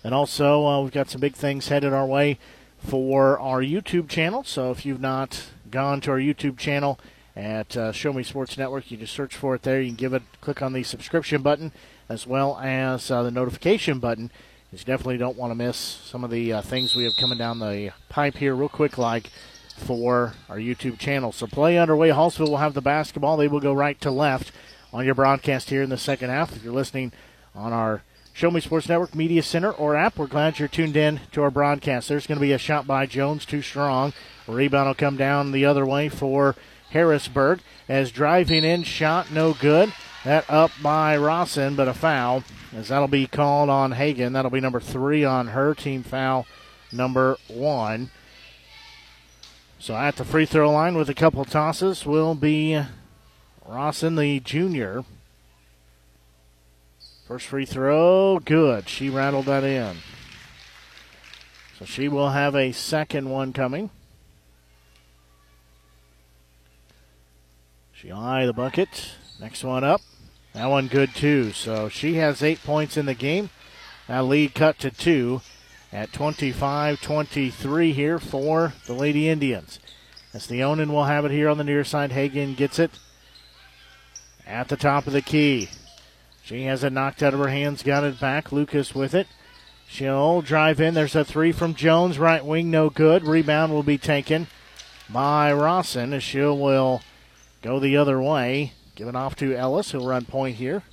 [SPEAKER 2] And also, uh, we've got some big things headed our way for our YouTube channel. So if you've not gone to our YouTube channel at uh, Show Me Sports Network, you just search for it there. You can give it, click on the subscription button as well as uh, the notification button. You definitely don't want to miss some of the uh, things we have coming down the pipe here, real quick, like for our YouTube channel. So play underway. Hallsville will have the basketball. They will go right to left on your broadcast here in the second half. If you're listening on our Show Me Sports Network Media Center or app. We're glad you're tuned in to our broadcast. There's going to be a shot by Jones, too strong. rebound will come down the other way for Harrisburg as driving in shot no good. That up by Rawson, but a foul as that'll be called on Hagan. That'll be number three on her team foul number one. So at the free throw line with a couple tosses will be Rawson, the junior. First free throw, good. She rattled that in. So she will have a second one coming. She eye the bucket. Next one up. That one good too. So she has eight points in the game. That lead cut to two at 25 23 here for the Lady Indians. As Theonin will have it here on the near side. Hagan gets it at the top of the key. She has it knocked out of her hands, got it back. Lucas with it. She'll drive in. There's a three from Jones, right wing, no good. Rebound will be taken by Rawson as she will go the other way. Give it off to Ellis, who'll run point here.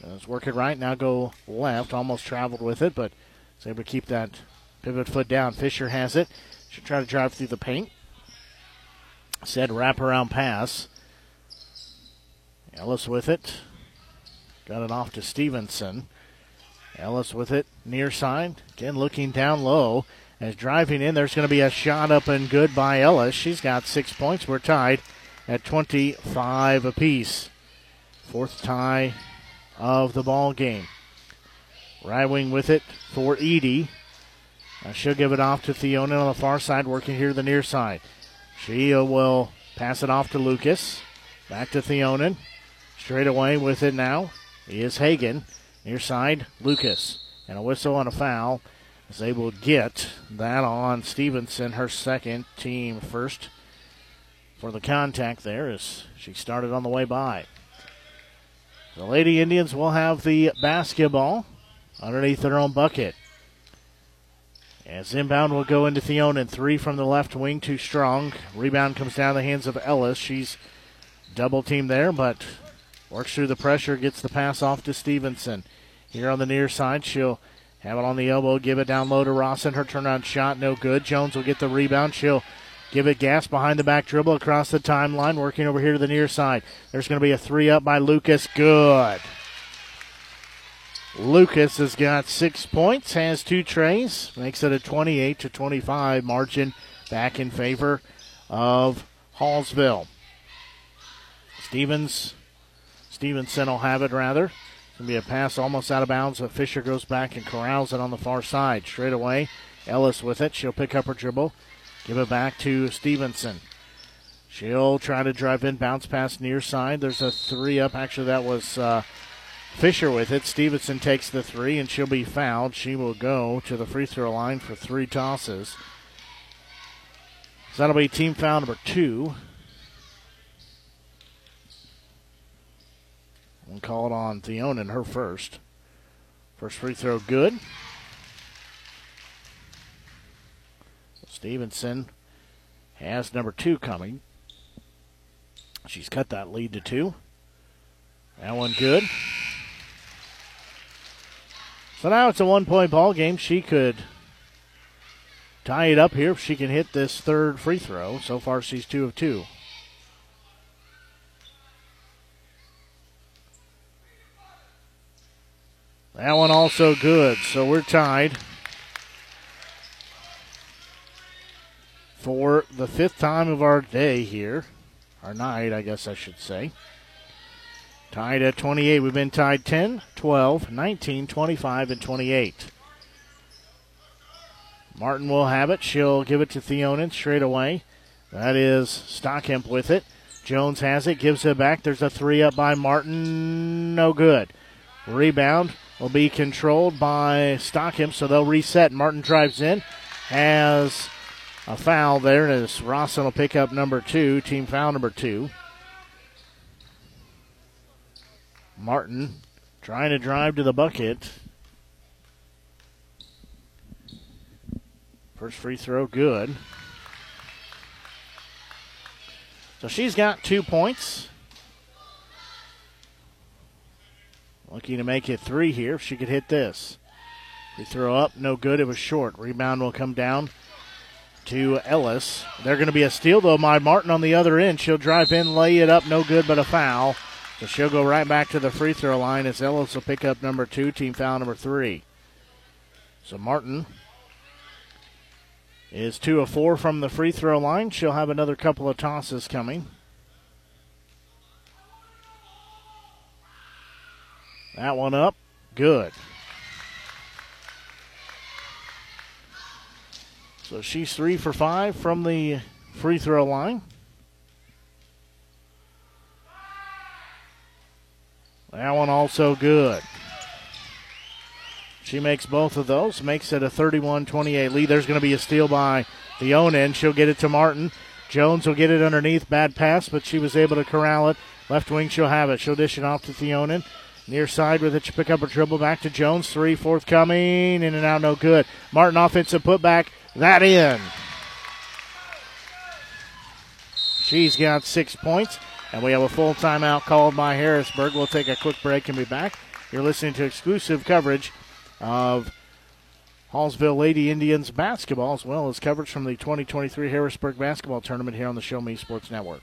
[SPEAKER 2] It's working right. Now go left. Almost traveled with it, but is able to keep that Pivot foot down. Fisher has it. Should try to drive through the paint. Said wraparound pass. Ellis with it. Got it off to Stevenson. Ellis with it near side. Again, looking down low. As driving in, there's going to be a shot up and good by Ellis. She's got six points. We're tied at 25 apiece. Fourth tie of the ball game. Right wing with it for Edie. Uh, she'll give it off to Theonin on the far side, working here the near side. She will pass it off to Lucas. Back to Theonin. Straight away with it now is Hagan. Near side, Lucas. And a whistle and a foul is they will get that on Stevenson, her second team first for the contact there as she started on the way by. The Lady Indians will have the basketball underneath their own bucket. As inbound will go into Theonin. Three from the left wing, too strong. Rebound comes down the hands of Ellis. She's double teamed there, but works through the pressure, gets the pass off to Stevenson. Here on the near side, she'll have it on the elbow, give it down low to Rawson. Her turnaround shot, no good. Jones will get the rebound. She'll give it gas behind the back dribble across the timeline, working over here to the near side. There's going to be a three up by Lucas. Good. Lucas has got six points, has two trays, makes it a 28 to 25 margin back in favor of Hallsville. Stevens, Stevenson will have it rather. It's going to be a pass almost out of bounds, but Fisher goes back and corrals it on the far side. Straight away, Ellis with it. She'll pick up her dribble, give it back to Stevenson. She'll try to drive in, bounce pass near side. There's a three up. Actually, that was uh, Fisher with it. Stevenson takes the three, and she'll be fouled. She will go to the free throw line for three tosses. So that'll be team foul number two. And call it on Theonin, her first. First free throw good. Stevenson has number two coming. She's cut that lead to two. That one good. So now it's a one point ball game. She could tie it up here if she can hit this third free throw. So far, she's two of two. That one also good. So we're tied for the fifth time of our day here. Our night, I guess I should say. Tied at 28. We've been tied 10, 12, 19, 25, and 28. Martin will have it. She'll give it to Theonin straight away. That is Stockamp with it. Jones has it, gives it back. There's a three up by Martin. No good. Rebound will be controlled by Stockamp, so they'll reset. Martin drives in, has a foul there, and as Rawson will pick up number two, team foul number two. Martin trying to drive to the bucket. First free throw, good. So she's got two points. Looking to make it three here if she could hit this. Free throw up, no good. It was short. Rebound will come down to Ellis. They're going to be a steal, though, by Martin on the other end. She'll drive in, lay it up, no good, but a foul. So she'll go right back to the free throw line as Ellis will pick up number two, team foul number three. So Martin is two of four from the free throw line. She'll have another couple of tosses coming. That one up. Good. So she's three for five from the free throw line. That one also good. She makes both of those, makes it a 31 28 lead. There's going to be a steal by Theonin. She'll get it to Martin. Jones will get it underneath. Bad pass, but she was able to corral it. Left wing, she'll have it. She'll dish it off to Theonin. Near side with it, she pick up a dribble back to Jones. Three, forthcoming. In and out, no good. Martin offensive putback. That in. She's got six points. And we have a full timeout called by Harrisburg. We'll take a quick break and be back. You're listening to exclusive coverage of Hallsville Lady Indians basketball, as well as coverage from the 2023 Harrisburg basketball tournament here on the Show Me Sports Network.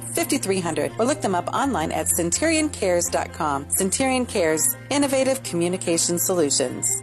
[SPEAKER 3] 5300 or look them up online at centurioncares.com. Centurion Cares, innovative communication solutions.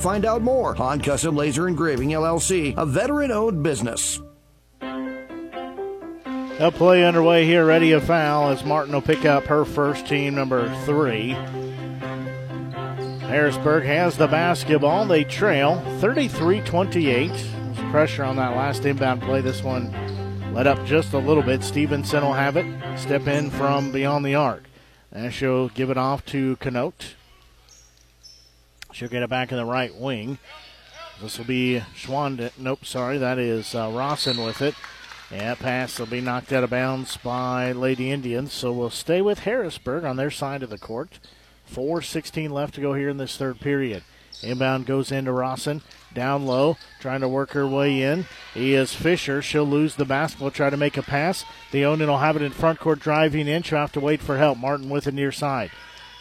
[SPEAKER 4] find out more. Han Custom Laser Engraving LLC, a veteran owned business.
[SPEAKER 2] A play underway here, ready a foul as Martin will pick up her first team number three. Harrisburg has the basketball. They trail 33 28. Pressure on that last inbound play. This one let up just a little bit. Stevenson will have it. Step in from beyond the arc. And she'll give it off to Canote. She'll get it back in the right wing. This will be Schwant. Nope, sorry, that is uh, Rawson with it. Yeah, pass will be knocked out of bounds by Lady Indians. So we'll stay with Harrisburg on their side of the court. 4.16 left to go here in this third period. Inbound goes into Rawson. Down low, trying to work her way in. He is Fisher. She'll lose the basketball, try to make a pass. Theonin will have it in front court driving in. She'll have to wait for help. Martin with it near side.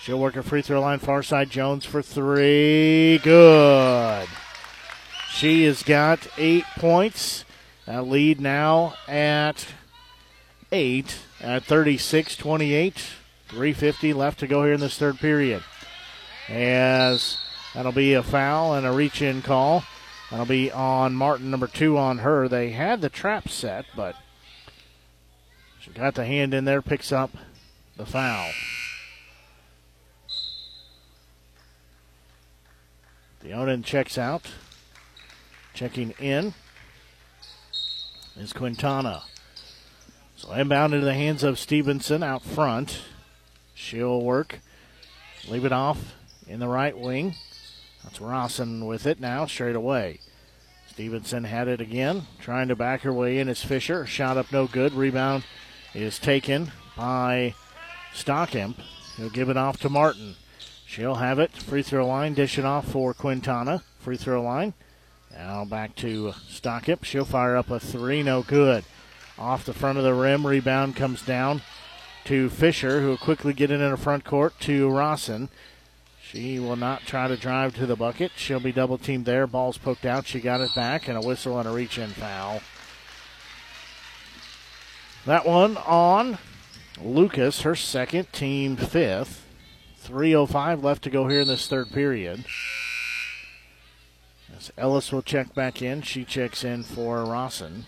[SPEAKER 2] She'll work a free throw line far side. Jones for three. Good. She has got eight points. That lead now at eight at 36 28. 350 left to go here in this third period. As that'll be a foul and a reach in call. That'll be on Martin, number two on her. They had the trap set, but she got the hand in there, picks up the foul. Theonin checks out. Checking in is Quintana. So inbound into the hands of Stevenson out front. She'll work. Leave it off in the right wing. That's Rawson with it now, straight away. Stevenson had it again, trying to back her way in as Fisher. Shot up no good. Rebound is taken by Stockamp. He'll give it off to Martin. She'll have it. Free throw line. Dish it off for Quintana. Free throw line. Now back to Stockamp. She'll fire up a three. No good. Off the front of the rim. Rebound comes down to Fisher, who will quickly get it in the front court to Rawson. She will not try to drive to the bucket. She'll be double teamed there. Ball's poked out. She got it back, and a whistle and a reach in foul. That one on Lucas, her second, team fifth. 3.05 left to go here in this third period. As Ellis will check back in. She checks in for Rawson.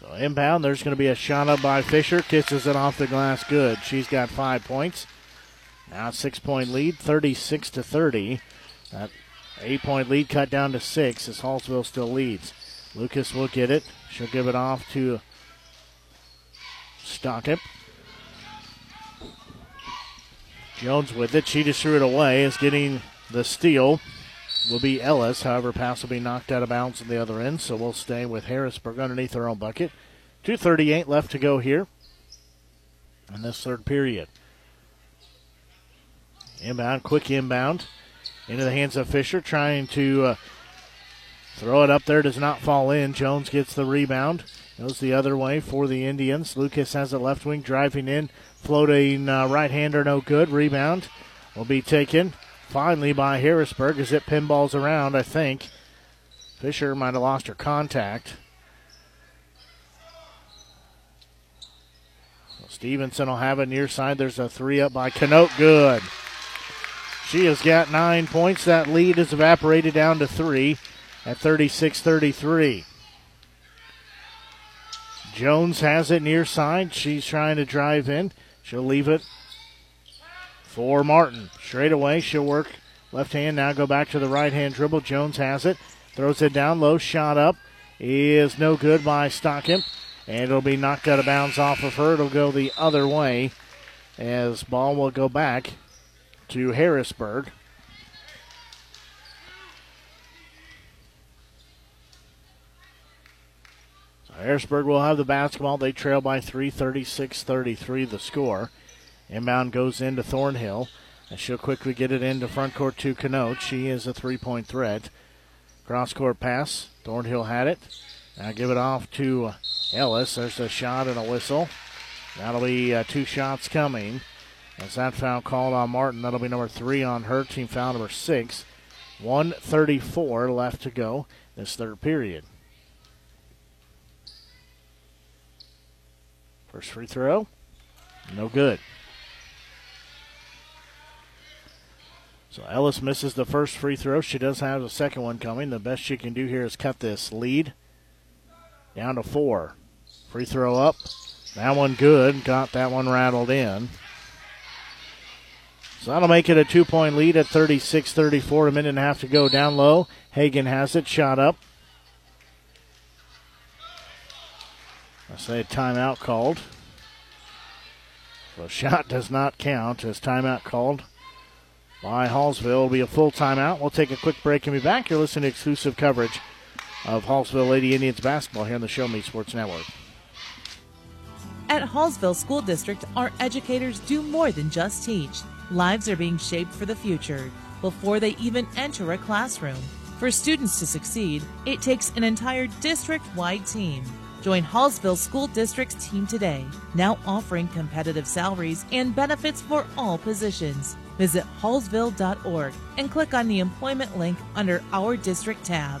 [SPEAKER 2] So inbound, there's going to be a shot up by Fisher. Kisses it off the glass. Good. She's got five points. Now six point lead, 36 to 30. That eight point lead cut down to six as Hallsville still leads. Lucas will get it. She'll give it off to Stockamp. Jones with it. She just threw it away. Is getting the steal. Will be Ellis. However, pass will be knocked out of bounds on the other end. So we'll stay with Harrisburg underneath their own bucket. 2.38 left to go here in this third period. Inbound, quick inbound into the hands of Fisher, trying to uh, throw it up there. Does not fall in. Jones gets the rebound. Goes the other way for the Indians. Lucas has a left wing driving in. Floating uh, right hander, no good. Rebound will be taken finally by Harrisburg as it pinballs around, I think. Fisher might have lost her contact. Stevenson will have it near side. There's a three up by Canote. Good. She has got nine points. That lead has evaporated down to three at 36 33. Jones has it near side. She's trying to drive in. She'll leave it for Martin. Straight away, she'll work left hand. Now go back to the right hand dribble. Jones has it. Throws it down low. Shot up is no good by Stockamp. And it'll be knocked out of bounds off of her. It'll go the other way as ball will go back to Harrisburg. Harrisburg will have the basketball. They trail by 3, 36 33 the score. Inbound goes into Thornhill. And she'll quickly get it into front court to Canote. She is a three point threat. Cross court pass. Thornhill had it. Now give it off to Ellis. There's a shot and a whistle. That'll be uh, two shots coming. As that foul called on Martin, that'll be number three on her. Team foul number six. 134 left to go this third period. First free throw. No good. So Ellis misses the first free throw. She does have the second one coming. The best she can do here is cut this lead down to four. Free throw up. That one good. Got that one rattled in. So that'll make it a two point lead at 36 34. A minute and a half to go down low. Hagan has it. Shot up. I say timeout called. The <laughs> shot does not count as timeout called by Hallsville. It'll be a full timeout. We'll take a quick break and be back. You're listening to exclusive coverage of Hallsville Lady Indians basketball here on the Show Me Sports Network.
[SPEAKER 5] At Hallsville School District, our educators do more than just teach. Lives are being shaped for the future before they even enter a classroom. For students to succeed, it takes an entire district wide team. Join Hallsville School District's team today, now offering competitive salaries and benefits for all positions. Visit hallsville.org and click on the employment link under Our District tab.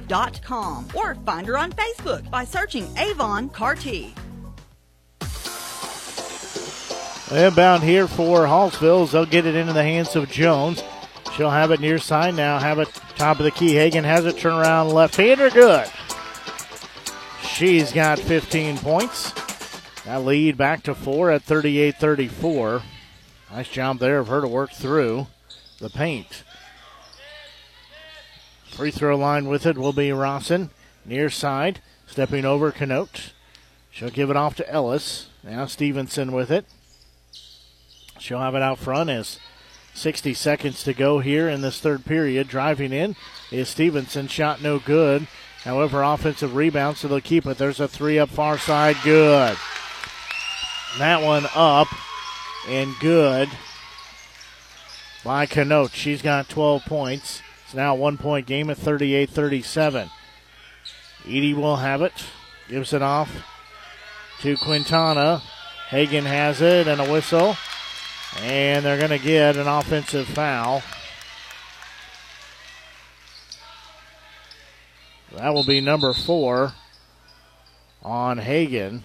[SPEAKER 13] avonrepresentative.com or find her on Facebook by searching Avon Carty.
[SPEAKER 2] Inbound here for Hallsville. They'll get it into the hands of Jones. She'll have it near side now. Have it top of the key. Hagan has it. Turn around left hander. Good. She's got 15 points. That lead back to four at 38 34. Nice job there of her to work through the paint. Free throw line with it will be Rawson. Near side. Stepping over Canote. She'll give it off to Ellis. Now Stevenson with it. She'll have it out front as 60 seconds to go here in this third period. Driving in is Stevenson. Shot no good. However, offensive rebound, so they'll keep it. There's a three up far side. Good. That one up and good by Canote. She's got 12 points. Now one point game at 38 37. Edie will have it. Gives it off to Quintana. Hagan has it and a whistle. And they're going to get an offensive foul. That will be number four on Hagan.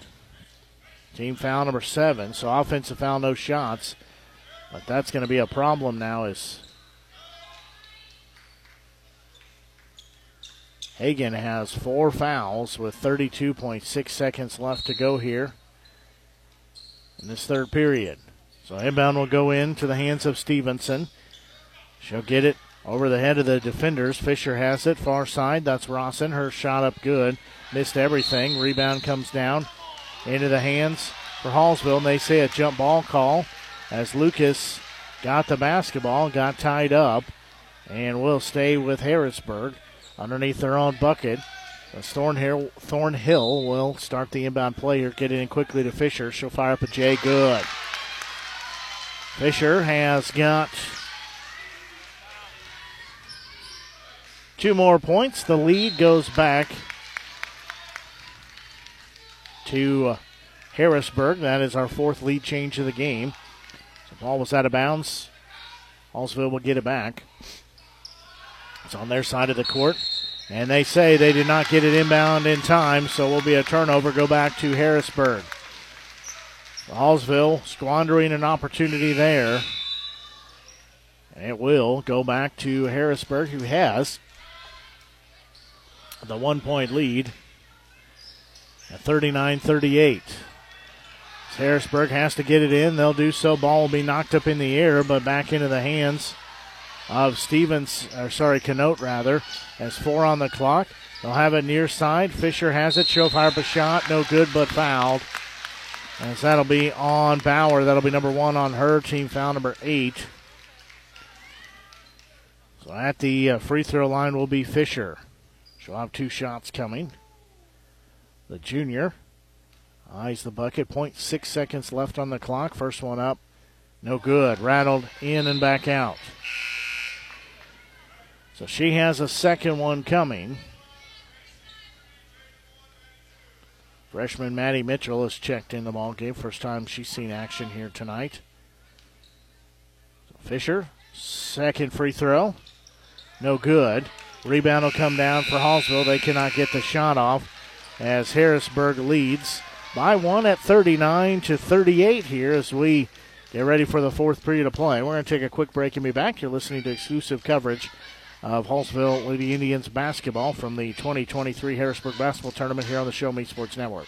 [SPEAKER 2] Team foul number seven. So offensive foul, no shots. But that's going to be a problem now as Hagan has four fouls with 32.6 seconds left to go here in this third period. So inbound will go into the hands of Stevenson. She'll get it over the head of the defenders. Fisher has it, far side. That's Rawson. Her shot up good. Missed everything. Rebound comes down into the hands for Hallsville. And they say a jump ball call as Lucas got the basketball, got tied up, and will stay with Harrisburg underneath their own bucket. Thornhill, Thornhill will start the inbound play here, getting in quickly to Fisher. She'll fire up a J. Good. Fisher has got two more points. The lead goes back to uh, Harrisburg. That is our fourth lead change of the game. So ball was out of bounds. Hallsville will get it back. It's on their side of the court. And they say they did not get it inbound in time, so will be a turnover. Go back to Harrisburg. Hallsville squandering an opportunity there. It will go back to Harrisburg, who has the one point lead at 39 38. Harrisburg has to get it in. They'll do so. Ball will be knocked up in the air, but back into the hands of Stevens, or sorry, Canote rather, as four on the clock. They'll have it near side. Fisher has it. She'll fire up a shot. No good, but fouled. As that'll be on Bauer. That'll be number one on her. Team foul number eight. So at the uh, free throw line will be Fisher. She'll have two shots coming. The junior eyes the bucket. 0.6 seconds left on the clock. First one up. No good. Rattled in and back out. So she has a second one coming. Freshman Maddie Mitchell has checked in the ball game. First time she's seen action here tonight. Fisher, second free throw. No good. Rebound will come down for Hallsville. They cannot get the shot off as Harrisburg leads by one at 39 to 38 here as we get ready for the fourth period of play. We're going to take a quick break and be back. You're listening to exclusive coverage of Hallsville Lady Indians basketball from the 2023 Harrisburg Basketball Tournament here on the Show Me Sports Network.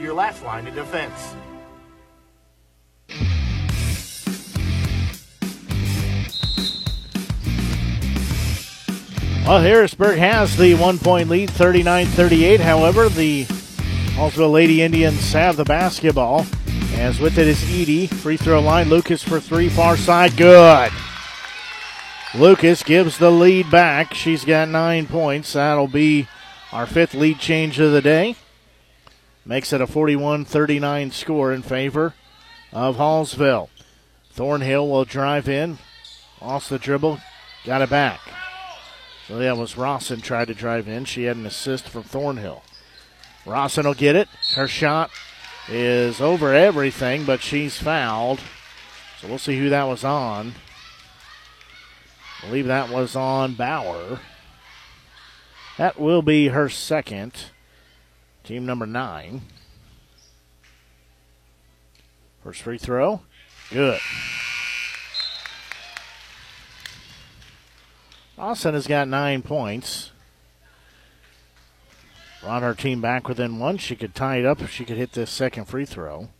[SPEAKER 12] your last line of defense.
[SPEAKER 2] Well, Harrisburg has the one point lead, 39 38. However, the Hallsville Lady Indians have the basketball. As with it is Edie. Free throw line. Lucas for three, far side. Good. Lucas gives the lead back. She's got nine points. That'll be our fifth lead change of the day. Makes it a 41 39 score in favor of Hallsville. Thornhill will drive in. Lost the dribble. Got it back. So that was Rawson tried to drive in. She had an assist from Thornhill. Rawson will get it. Her shot is over everything, but she's fouled. So we'll see who that was on. I believe that was on Bauer. That will be her second. Team number nine. First free throw. Good. Rawson has got nine points. Brought her team back within one. She could tie it up if she could hit this second free throw.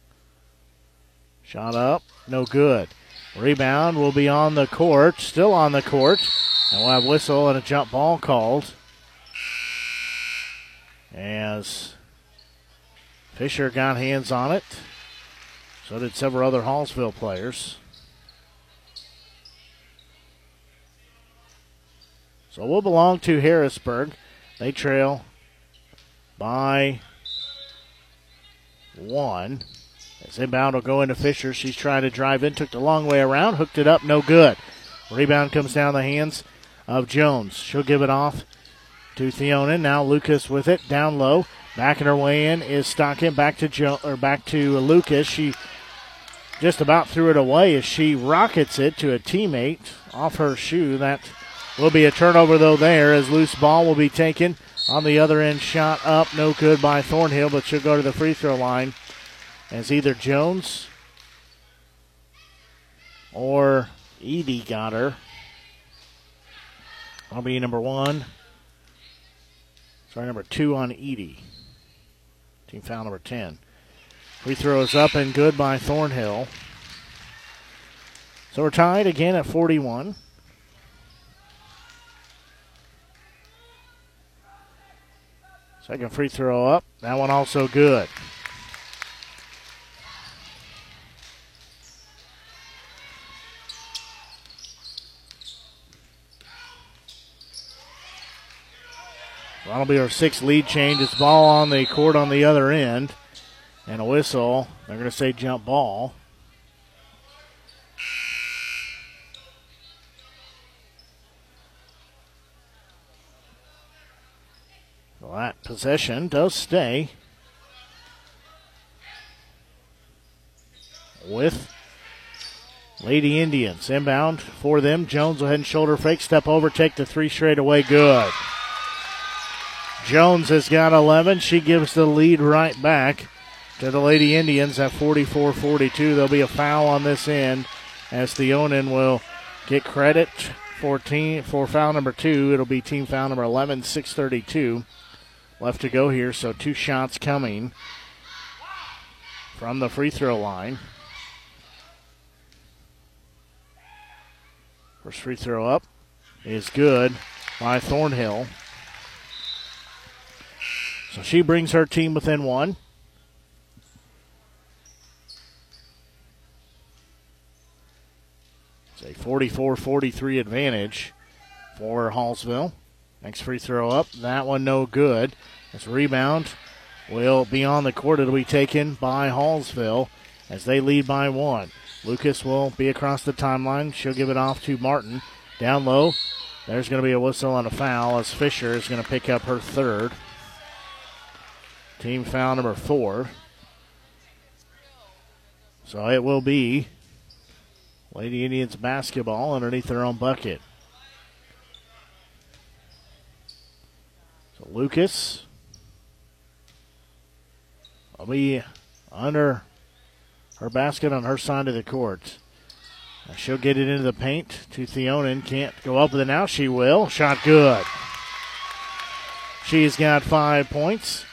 [SPEAKER 2] Shot up. No good. Rebound will be on the court. Still on the court. And we'll have whistle and a jump ball called. As Fisher got hands on it. So did several other Hallsville players. So we'll belong to Harrisburg. They trail by one. As inbound will go into Fisher. She's trying to drive in, took the long way around, hooked it up, no good. Rebound comes down the hands of Jones. She'll give it off to Theonin. Now Lucas with it down low. Backing her way in is Stockamp. Back to jo- or back to Lucas. She just about threw it away as she rockets it to a teammate off her shoe. That will be a turnover though there as loose ball will be taken on the other end. Shot up, no good by Thornhill, but she'll go to the free throw line as either Jones or Edie got her. I'll be number one. Sorry, number two on Edie. Team foul number 10. Free throw is up and good by Thornhill. So we're tied again at 41. Second free throw up. That one also good. That'll be our sixth lead change. It's ball on the court on the other end. And a whistle. They're going to say jump ball. Well, that possession does stay with Lady Indians. Inbound for them. Jones will head and shoulder fake. Step over, take the three straight away. Good. Jones has got 11. She gives the lead right back to the Lady Indians at 44 42. There'll be a foul on this end as Theonin will get credit for, team, for foul number two. It'll be team foul number 11, 632 left to go here. So two shots coming from the free throw line. First free throw up is good by Thornhill. So she brings her team within one. It's a 44 43 advantage for Hallsville. Next free throw up. That one no good. This rebound will be on the court. It'll be taken by Hallsville as they lead by one. Lucas will be across the timeline. She'll give it off to Martin. Down low. There's going to be a whistle and a foul as Fisher is going to pick up her third. Team foul number four. So it will be Lady Indians basketball underneath their own bucket. So Lucas will be under her basket on her side of the court. She'll get it into the paint to Theonin. Can't go up with it now. She will. Shot good. She's got five points.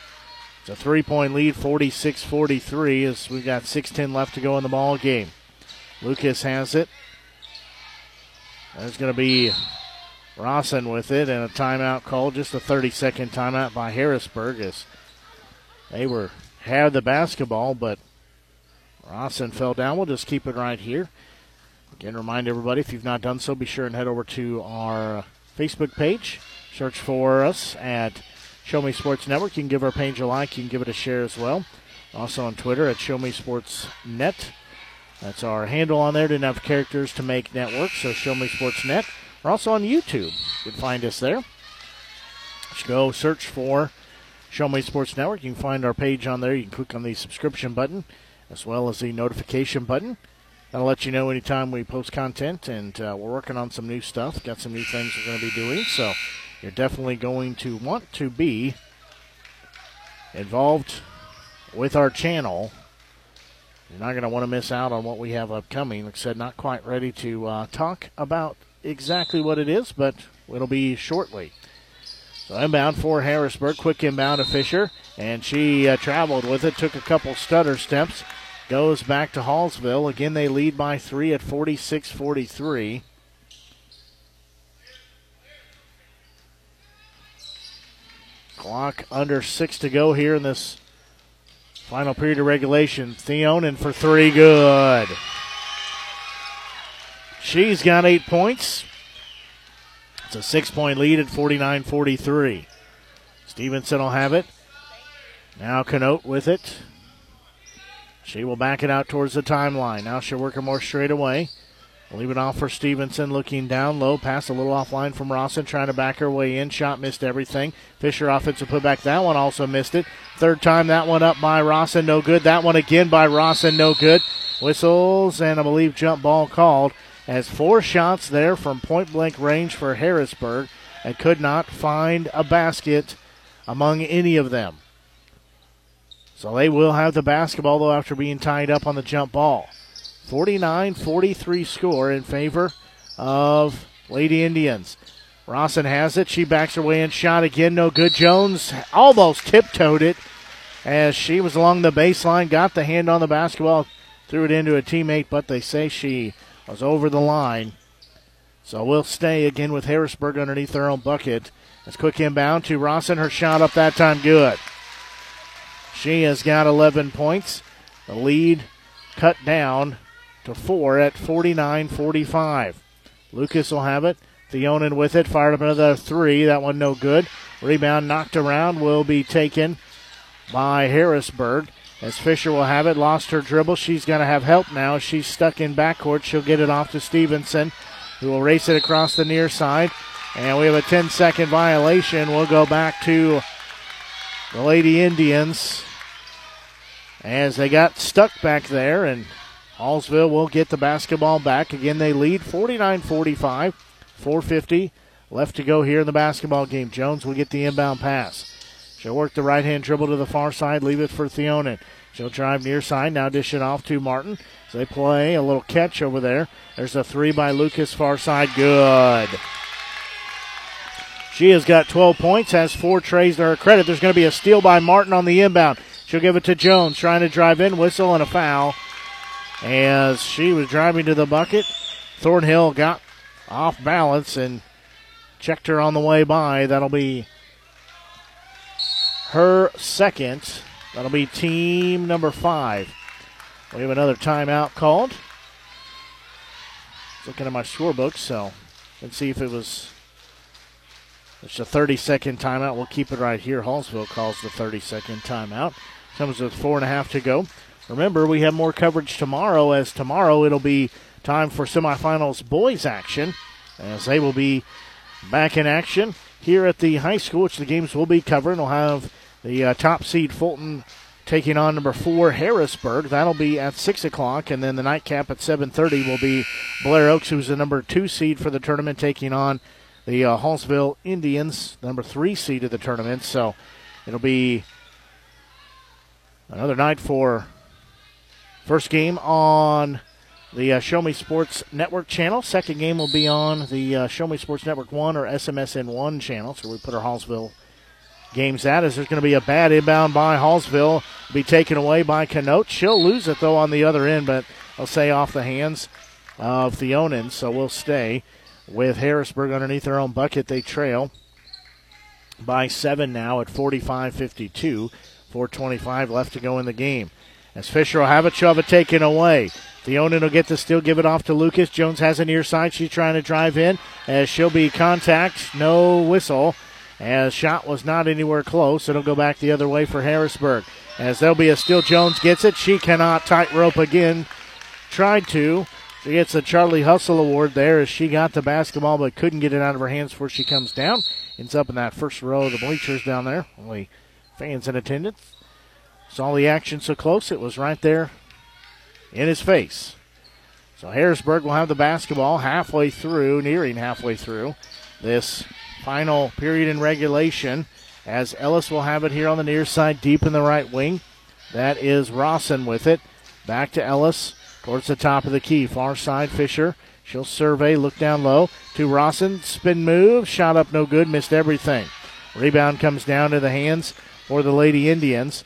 [SPEAKER 2] It's a three point lead, 46 43, as we've got 6.10 left to go in the ball game. Lucas has it. There's going to be Rawson with it, and a timeout call, just a 30 second timeout by Harrisburg as they were had the basketball, but Rawson fell down. We'll just keep it right here. Again, remind everybody if you've not done so, be sure and head over to our Facebook page. Search for us at Show Me Sports Network. You can give our page a like. You can give it a share as well. Also on Twitter at Show Me Sports Net. That's our handle on there. Didn't have characters to make network, so Show Me Sports Net. We're also on YouTube. You can find us there. Just go search for Show Me Sports Network. You can find our page on there. You can click on the subscription button as well as the notification button. That'll let you know anytime we post content, and uh, we're working on some new stuff. Got some new things we're going to be doing, so you're definitely going to want to be involved with our channel. You're not going to want to miss out on what we have upcoming. Like I said, not quite ready to uh, talk about exactly what it is, but it'll be shortly. So inbound for Harrisburg. Quick inbound to Fisher, and she uh, traveled with it, took a couple stutter steps, goes back to Hallsville. Again, they lead by three at 46 43. Clock under six to go here in this final period of regulation. Theonin for three, good. She's got eight points. It's a six point lead at 49 43. Stevenson will have it. Now Canote with it. She will back it out towards the timeline. Now she'll work her more straight away. Leave it off for Stevenson looking down low. Pass a little offline from Rawson trying to back her way in. Shot missed everything. Fisher offensive putback. That one also missed it. Third time that one up by Rawson. No good. That one again by Rawson. No good. Whistles and I believe jump ball called as four shots there from point blank range for Harrisburg and could not find a basket among any of them. So they will have the basketball though after being tied up on the jump ball. 49 43 score in favor of Lady Indians. Rawson has it. She backs her way in. Shot again. No good. Jones almost tiptoed it as she was along the baseline. Got the hand on the basketball. Threw it into a teammate, but they say she was over the line. So we'll stay again with Harrisburg underneath their own bucket. It's quick inbound to Rawson. Her shot up that time good. She has got 11 points. The lead cut down to four at 49 45. Lucas will have it. Theonin with it. Fired up another three. That one no good. Rebound knocked around will be taken by Harrisburg. As Fisher will have it. Lost her dribble. She's going to have help now. She's stuck in backcourt. She'll get it off to Stevenson, who will race it across the near side. And we have a 10 second violation. We'll go back to the Lady Indians as they got stuck back there and Hallsville will get the basketball back. Again, they lead 49 45. 450 left to go here in the basketball game. Jones will get the inbound pass. She'll work the right hand dribble to the far side, leave it for Theonin. She'll drive near side, now dish it off to Martin. So they play a little catch over there. There's a three by Lucas, far side, good. She has got 12 points, has four trays to her credit. There's going to be a steal by Martin on the inbound. She'll give it to Jones, trying to drive in, whistle, and a foul as she was driving to the bucket. Thornhill got off balance and checked her on the way by. That'll be her second. That'll be team number five. We have another timeout called. Looking at my scorebook, so let's see if it was. It's a 30 second timeout. We'll keep it right here. Hallsville calls the 30 second timeout. Comes with four and a half to go. Remember, we have more coverage tomorrow, as tomorrow it'll be time for semifinals boys action, as they will be back in action here at the high school, which the games will be covering. We'll have the uh, top seed Fulton taking on number four Harrisburg. That'll be at six o'clock, and then the nightcap at seven thirty will be Blair Oaks, who's the number two seed for the tournament, taking on the uh, Hallsville Indians, number three seed of the tournament. So it'll be another night for First game on the uh, Show Me Sports Network channel. Second game will be on the uh, Show Me Sports Network 1 or SMSN1 channel. So we put our Hallsville games at. As there's going to be a bad inbound by Hallsville, be taken away by Canote. She'll lose it though on the other end, but I'll say off the hands of Theonin. So we'll stay with Harrisburg underneath their own bucket. They trail by seven now at 45-52. 4:25 left to go in the game. As Fisher will have she'll have it taken away. Theonin will get the steal, give it off to Lucas. Jones has a near side. She's trying to drive in as she'll be contact. No whistle. As shot was not anywhere close. It'll go back the other way for Harrisburg. As there'll be a steal. Jones gets it. She cannot tightrope again. Tried to. She gets a Charlie Hustle award there as she got the basketball but couldn't get it out of her hands before she comes down. Ends up in that first row of the bleachers down there. Only fans in attendance. Saw the action so close, it was right there in his face. So Harrisburg will have the basketball halfway through, nearing halfway through this final period in regulation. As Ellis will have it here on the near side, deep in the right wing. That is Rawson with it. Back to Ellis towards the top of the key. Far side, Fisher. She'll survey, look down low to Rawson. Spin move, shot up no good, missed everything. Rebound comes down to the hands for the Lady Indians.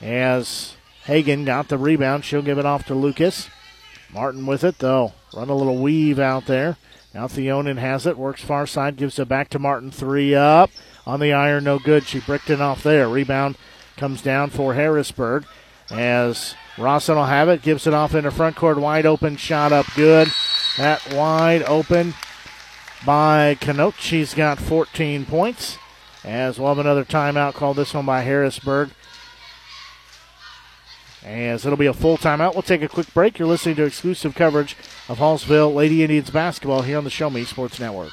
[SPEAKER 2] As Hagan got the rebound, she'll give it off to Lucas. Martin with it, though. Run a little weave out there. Now Theonin has it, works far side, gives it back to Martin. Three up on the iron, no good. She bricked it off there. Rebound comes down for Harrisburg as Rawson will have it, gives it off into front court, wide open, shot up good. That wide open by Canote. She's got 14 points. As we'll have another timeout called this one by Harrisburg as it'll be a full timeout. We'll take a quick break. You're listening to exclusive coverage of Hallsville Lady Indians basketball here on the Show Me Sports Network.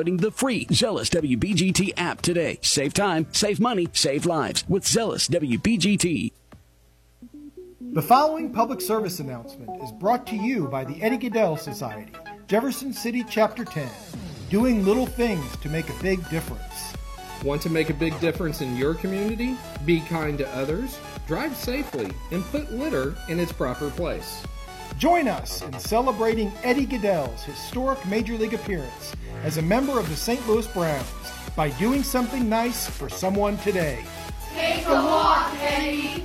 [SPEAKER 6] the free Zelus WBGT app today. Save time, save money, save lives with Zelus WBGT.
[SPEAKER 7] The following public service announcement is brought to you by the Eddie Gaedel Society, Jefferson City Chapter 10, doing little things to make a big difference.
[SPEAKER 8] Want to make a big difference in your community? Be kind to others, drive safely, and put litter in its proper place.
[SPEAKER 7] Join us in celebrating Eddie Gaedel's historic Major League appearance as a member of the St. Louis Browns by doing something nice for someone today.
[SPEAKER 14] Take a walk, Eddie.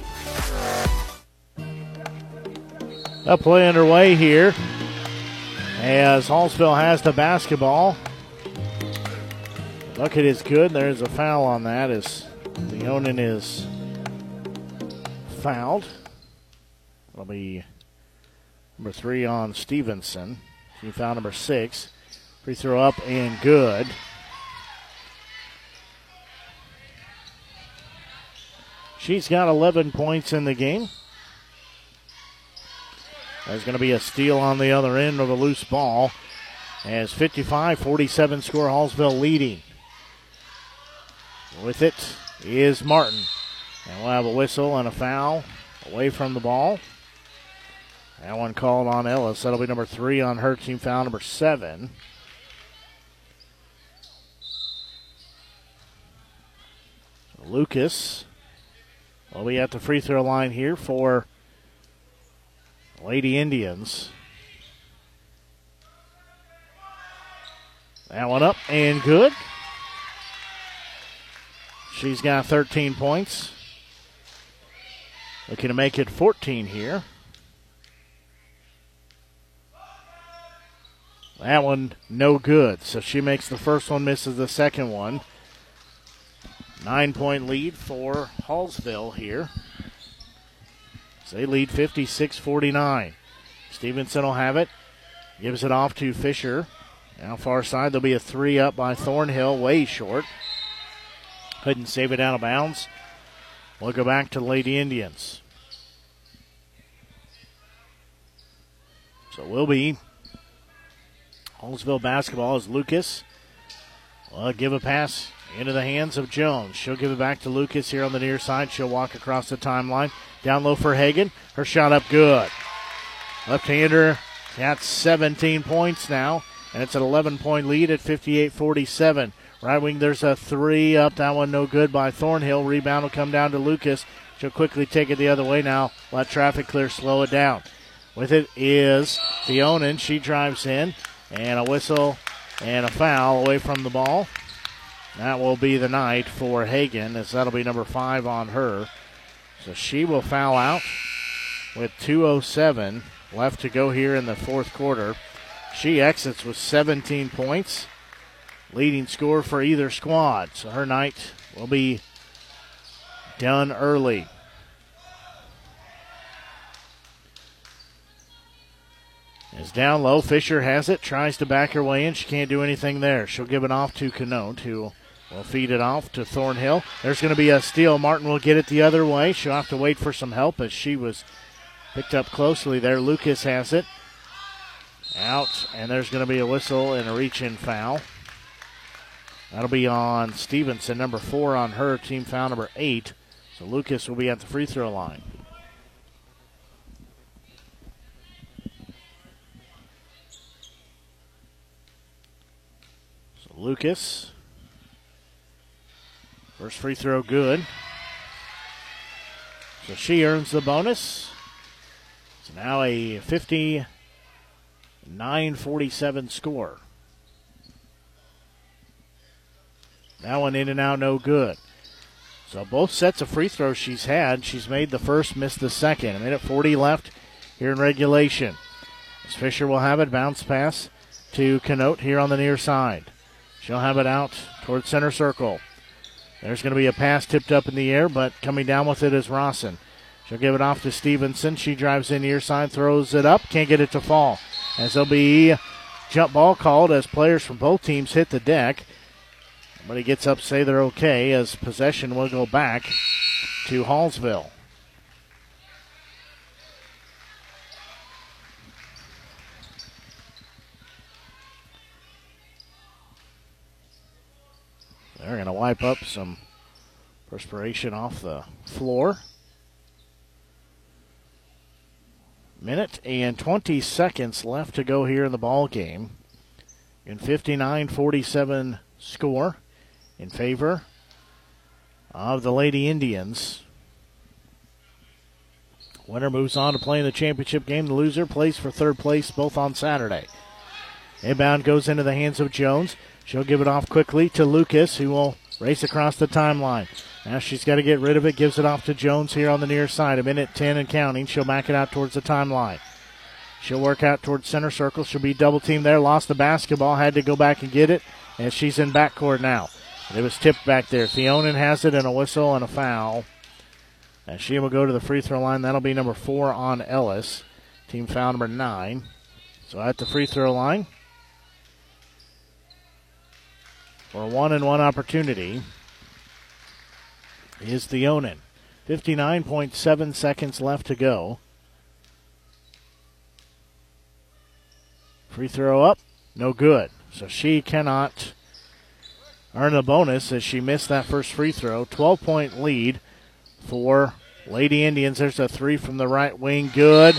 [SPEAKER 2] A play underway here as Hallsville has the basketball. Bucket is good. There's a foul on that as Theonin is fouled. It'll be number three on Stevenson. She found number six. Free throw up and good. She's got 11 points in the game. There's going to be a steal on the other end of a loose ball as 55 47 score Hallsville leading. With it is Martin. And we'll have a whistle and a foul away from the ball. That one called on Ellis. That'll be number three on her team foul, number seven. Lucas will be at the free throw line here for Lady Indians. That one up and good. She's got 13 points. Looking to make it 14 here. That one no good. So she makes the first one, misses the second one. Nine point lead for Hallsville here. So they lead 56 49. Stevenson will have it. Gives it off to Fisher. Now far side, there'll be a three up by Thornhill, way short. Couldn't save it out of bounds. We'll go back to Lady Indians. So we'll be Hallsville basketball as Lucas will give a pass into the hands of Jones. She'll give it back to Lucas here on the near side. She'll walk across the timeline. Down low for Hagan. Her shot up good. Left hander got 17 points now, and it's an 11 point lead at 58 47. Right wing, there's a three up. That one no good by Thornhill. Rebound will come down to Lucas. She'll quickly take it the other way now. Let traffic clear, slow it down. With it is Theonin. She drives in, and a whistle and a foul away from the ball. That will be the night for Hagan, as that'll be number five on her. So she will foul out with 2.07 left to go here in the fourth quarter. She exits with 17 points, leading score for either squad. So her night will be done early. Is down low. Fisher has it, tries to back her way in. She can't do anything there. She'll give it off to Canote, who will feed it off to Thornhill. There's going to be a steal. Martin will get it the other way. She'll have to wait for some help as she was picked up closely there. Lucas has it. Out, and there's going to be a whistle and a reach in foul. That'll be on Stevenson, number four on her, team foul number eight. So Lucas will be at the free throw line. Lucas, first free throw good. So she earns the bonus. It's now a 59 47 score. That one in and out, no good. So both sets of free throws she's had, she's made the first, missed the second. A minute 40 left here in regulation. As Fisher will have it, bounce pass to Canote here on the near side. She'll have it out towards center circle. There's going to be a pass tipped up in the air, but coming down with it is Rawson. She'll give it off to Stevenson. She drives in near side, throws it up, can't get it to fall. As there'll be jump ball called as players from both teams hit the deck. He gets up, say they're okay, as possession will go back to Hallsville. They're going to wipe up some perspiration off the floor. Minute and 20 seconds left to go here in the ball game. In 59-47 score in favor of the Lady Indians. Winner moves on to play in the championship game. The loser plays for third place both on Saturday. Inbound goes into the hands of Jones. She'll give it off quickly to Lucas, who will race across the timeline. Now she's got to get rid of it. Gives it off to Jones here on the near side. A minute 10 and counting. She'll back it out towards the timeline. She'll work out towards center circle. She'll be double teamed there. Lost the basketball. Had to go back and get it. And she's in backcourt now. It was tipped back there. Theonin has it and a whistle and a foul. And she will go to the free throw line. That'll be number four on Ellis. Team foul number nine. So at the free throw line for one and one opportunity is Theonin. 59.7 seconds left to go. Free throw up, no good. So she cannot earn a bonus as she missed that first free throw. 12 point lead for Lady Indians. There's a three from the right wing. Good.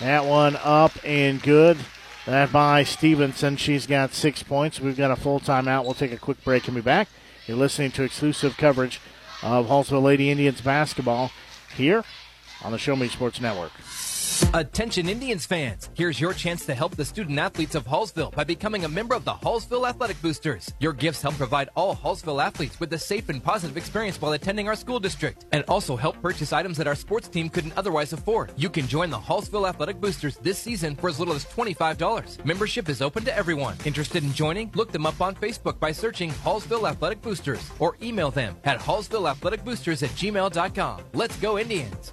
[SPEAKER 2] That one up and good. That by Stevenson. She's got six points. We've got a full timeout. We'll take a quick break and be back. You're listening to exclusive coverage of Hallsville Lady Indians basketball here on the Show Me Sports Network.
[SPEAKER 15] Attention Indians fans, here's your chance to help the student athletes of Hallsville by becoming a member of the Hallsville Athletic Boosters. Your gifts help provide all Hallsville athletes with a safe and positive experience while attending our school district and also help purchase items that our sports team couldn't otherwise afford. You can join the Hallsville Athletic Boosters this season for as little as $25. Membership is open to everyone. Interested in joining? Look them up on Facebook by searching Hallsville Athletic Boosters or email them at hallsvilleathleticboosters at gmail.com. Let's go Indians!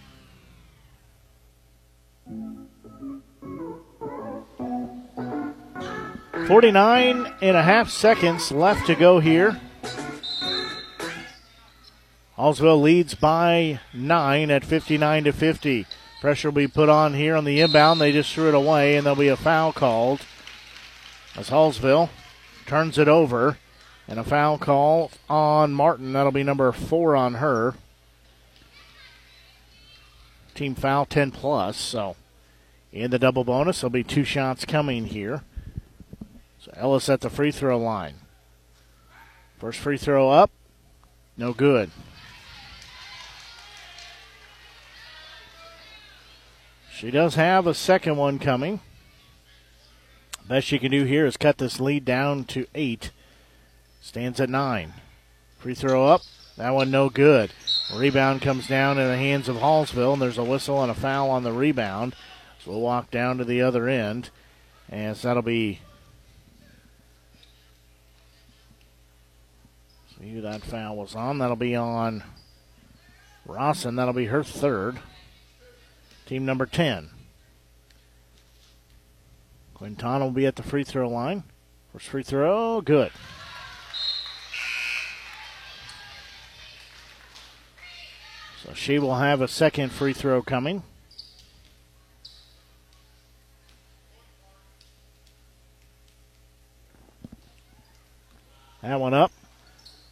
[SPEAKER 2] 49 and a half seconds left to go here. Hallsville leads by nine at 59 to 50. Pressure will be put on here on the inbound. They just threw it away, and there'll be a foul called as Hallsville turns it over. And a foul call on Martin. That'll be number four on her. Team foul 10 plus. So in the double bonus, there'll be two shots coming here. So Ellis at the free throw line. First free throw up, no good. She does have a second one coming. Best she can do here is cut this lead down to eight. Stands at nine. Free throw up. That one no good. Rebound comes down in the hands of Hallsville, and there's a whistle and a foul on the rebound. So we'll walk down to the other end. And so that'll be see who that foul was on. That'll be on Rawson. That'll be her third. Team number 10. Quintana will be at the free throw line. First free throw, good. So she will have a second free throw coming. That one up.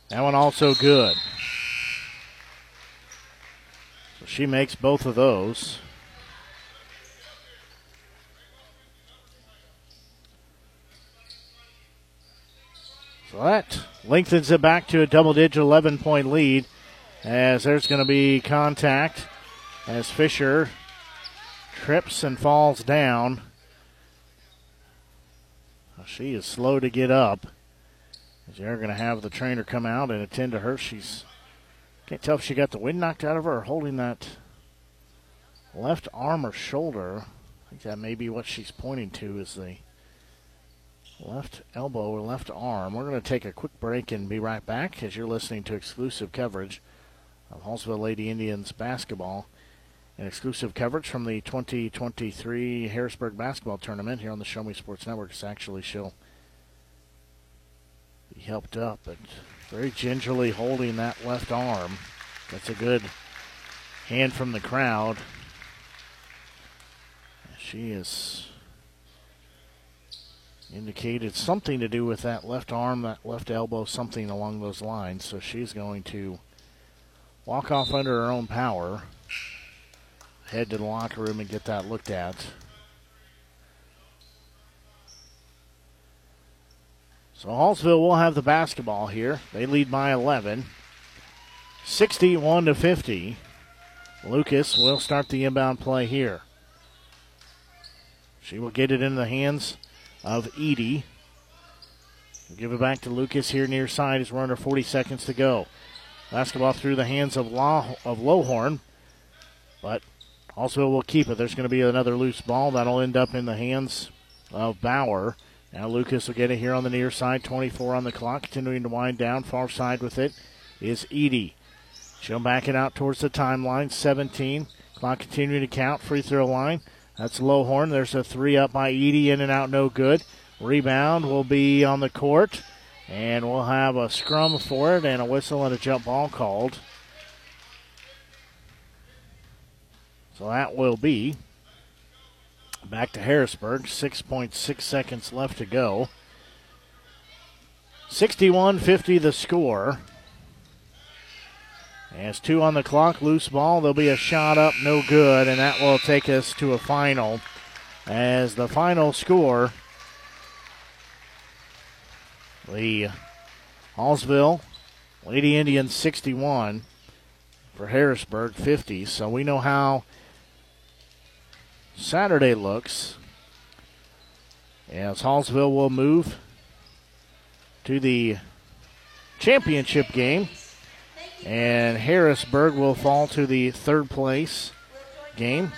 [SPEAKER 2] That one also good. So she makes both of those. So that lengthens it back to a double digit 11 point lead as there's going to be contact as Fisher trips and falls down. She is slow to get up. They're going to have the trainer come out and attend to her. She's can't tell if she got the wind knocked out of her or holding that left arm or shoulder. I think that may be what she's pointing to is the left elbow or left arm. We're going to take a quick break and be right back as you're listening to exclusive coverage of Hallsville Lady Indians basketball and exclusive coverage from the 2023 Harrisburg basketball tournament here on the Show Me Sports Network. It's actually she'll helped up, but very gingerly holding that left arm. That's a good hand from the crowd. She is indicated something to do with that left arm, that left elbow, something along those lines. So she's going to walk off under her own power, head to the locker room and get that looked at. So Hallsville will have the basketball here. They lead by 11. 61 to 50. Lucas will start the inbound play here. She will get it in the hands of Edie. give it back to Lucas here near side as we're under 40 seconds to go. Basketball through the hands of Law of Lowhorn, but also will keep it. There's going to be another loose ball that'll end up in the hands of Bauer. Now Lucas will get it here on the near side. 24 on the clock, continuing to wind down. Far side with it is Edie. She'll back it out towards the timeline. 17. Clock continuing to count. Free throw line. That's Lowhorn. There's a three up by Edie, in and out, no good. Rebound will be on the court, and we'll have a scrum for it and a whistle and a jump ball called. So that will be back to Harrisburg. 6.6 seconds left to go. 61 50 the score. As two on the clock, loose ball. There'll be a shot up, no good, and that will take us to a final. As the final score, the Hallsville Lady Indians 61 for Harrisburg 50. So we know how Saturday looks. As Hallsville will move to the championship game and Harrisburg will fall to the third place game.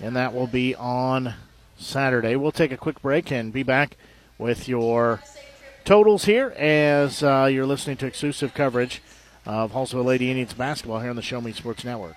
[SPEAKER 2] And that will be on Saturday. We'll take a quick break and be back with your totals here as uh, you're listening to exclusive coverage of Hallsville Lady Indians basketball here on the Show Me Sports Network.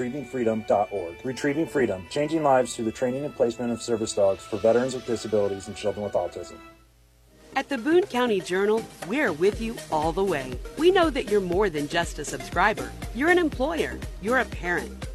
[SPEAKER 10] retrievingfreedom.org. Retrieving Freedom, changing lives through the training and placement of service dogs for veterans with disabilities and children with autism.
[SPEAKER 11] At the Boone County Journal, we're with you all the way. We know that you're more than just a subscriber. You're an employer, you're a parent,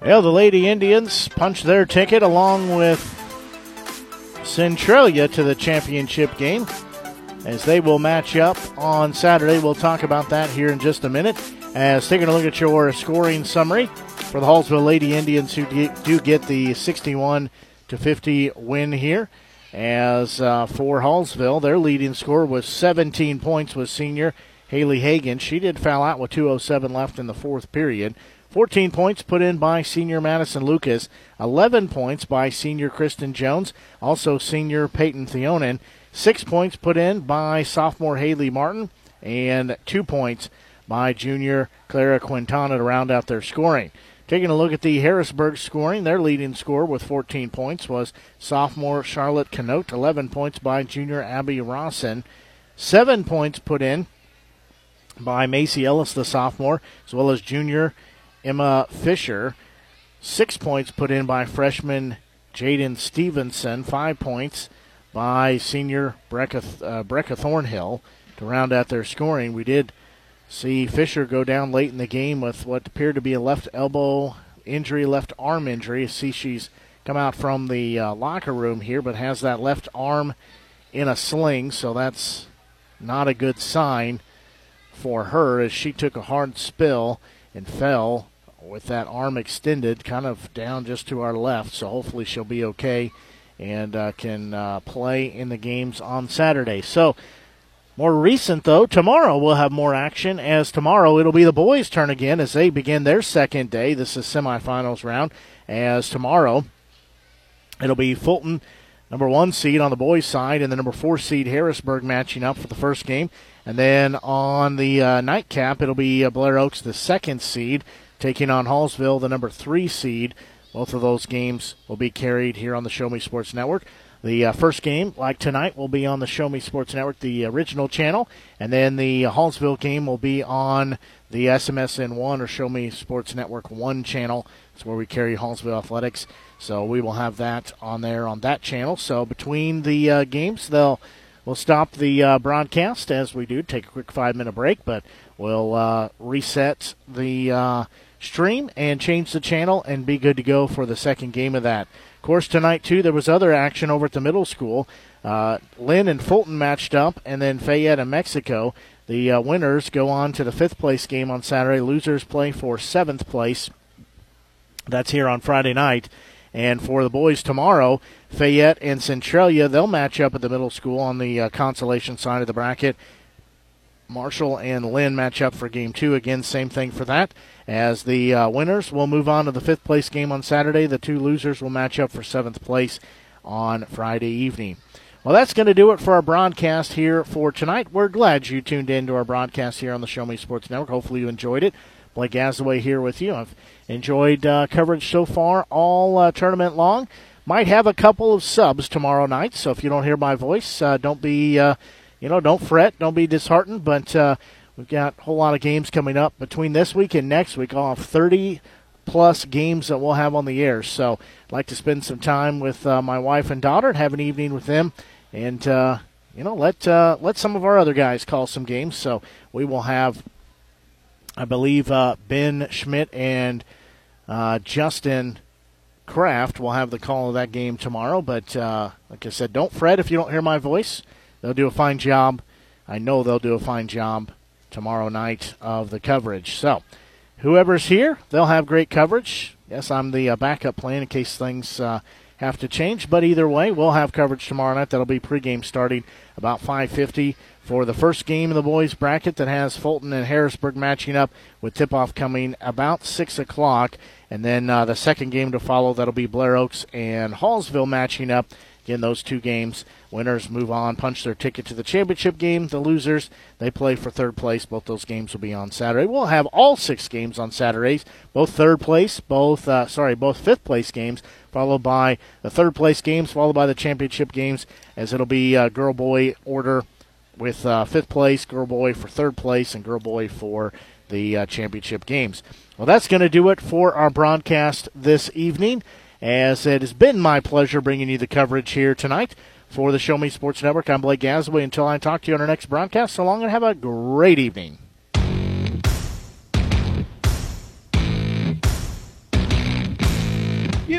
[SPEAKER 2] Well, the Lady Indians punched their ticket along with Centralia to the championship game as they will match up on Saturday. We'll talk about that here in just a minute. As taking a look at your scoring summary for the Hallsville Lady Indians who do get the 61 to 50 win here. As uh, for Hallsville, their leading scorer was 17 points was senior Haley Hagan. She did foul out with 2.07 left in the fourth period. 14 points put in by senior Madison Lucas, 11 points by senior Kristen Jones, also senior Peyton Theonin, 6 points put in by sophomore Haley Martin, and 2 points by junior Clara Quintana to round out their scoring. Taking a look at the Harrisburg scoring, their leading scorer with 14 points was sophomore Charlotte Canote, 11 points by junior Abby Rawson, 7 points put in by Macy Ellis, the sophomore, as well as junior Emma Fisher. Six points put in by freshman Jaden Stevenson. Five points by senior Brecca, uh, Brecca Thornhill to round out their scoring. We did see Fisher go down late in the game with what appeared to be a left elbow injury, left arm injury. see she's come out from the uh, locker room here, but has that left arm in a sling, so that's not a good sign for her as she took a hard spill and fell with that arm extended, kind of down just to our left. So hopefully she'll be okay and uh, can uh, play in the games on Saturday. So. More recent, though, tomorrow we'll have more action as tomorrow it'll be the boys' turn again as they begin their second day. This is semifinals round. As tomorrow it'll be Fulton, number one seed on the boys' side, and the number four seed Harrisburg matching up for the first game. And then on the uh, nightcap, it'll be uh, Blair Oaks, the second seed, taking on Hallsville, the number three seed. Both of those games will be carried here on the Show Me Sports Network. The uh, first game, like tonight, will be on the Show Me Sports Network, the original channel, and then the Hallsville game will be on the SMSN One or Show Me Sports Network One channel. It's where we carry Hallsville athletics. So we will have that on there on that channel. So between the uh, games, they'll we'll stop the uh, broadcast as we do. Take a quick five minute break, but we'll uh, reset the uh, stream and change the channel and be good to go for the second game of that. Of course, tonight too there was other action over at the middle school. Uh, Linn and Fulton matched up, and then Fayette and Mexico. The uh, winners go on to the fifth place game on Saturday. Losers play for seventh place. That's here on Friday night. And for the boys tomorrow, Fayette and Centralia, they'll match up at the middle school on the uh, consolation side of the bracket. Marshall and Linn match up for game two. Again, same thing for that. As the uh, winners will move on to the fifth place game on Saturday, the two losers will match up for seventh place on Friday evening. Well, that's going to do it for our broadcast here for tonight. We're glad you tuned in to our broadcast here on the Show Me Sports Network. Hopefully, you enjoyed it. Blake Gazaway here with you. I've enjoyed uh, coverage so far all uh, tournament long. Might have a couple of subs tomorrow night, so if you don't hear my voice, uh, don't be, uh, you know, don't fret, don't be disheartened. But uh, we've got a whole lot of games coming up between this week and next week. Have 30 plus games that we'll have on the air. So I'd like to spend some time with my wife and daughter and have an evening with them, and you know, let let some of our other guys call some games. So we will have I believe uh, Ben Schmidt and uh, Justin Kraft will have the call of that game tomorrow. But uh, like I said, don't fret if you don't hear my voice. They'll do a fine job. I know they'll do a fine job tomorrow night of the coverage. So, whoever's here, they'll have great coverage. Yes, I'm the uh, backup plan in case things uh, have to change. But either way, we'll have coverage tomorrow night. That'll be pregame starting about 5:50 for the first game of the boys bracket that has Fulton and Harrisburg matching up with tip-off coming about six o'clock, and then uh, the second game to follow that'll be Blair Oaks and Hallsville matching up. Again, those two games, winners move on, punch their ticket to the championship game. The losers, they play for third place. Both those games will be on Saturday. We'll have all six games on Saturdays, both third place, both uh, sorry, both fifth place games, followed by the third place games, followed by the championship games, as it'll be uh, girl boy order with uh, fifth place, girl boy for third place, and girl boy for the uh, championship games. Well, that's going to do it for our broadcast this evening. As it has been my pleasure bringing you the coverage here tonight for the Show Me Sports Network. I'm Blake Gazaway. Until I talk to you on our next broadcast, so long and have a great evening.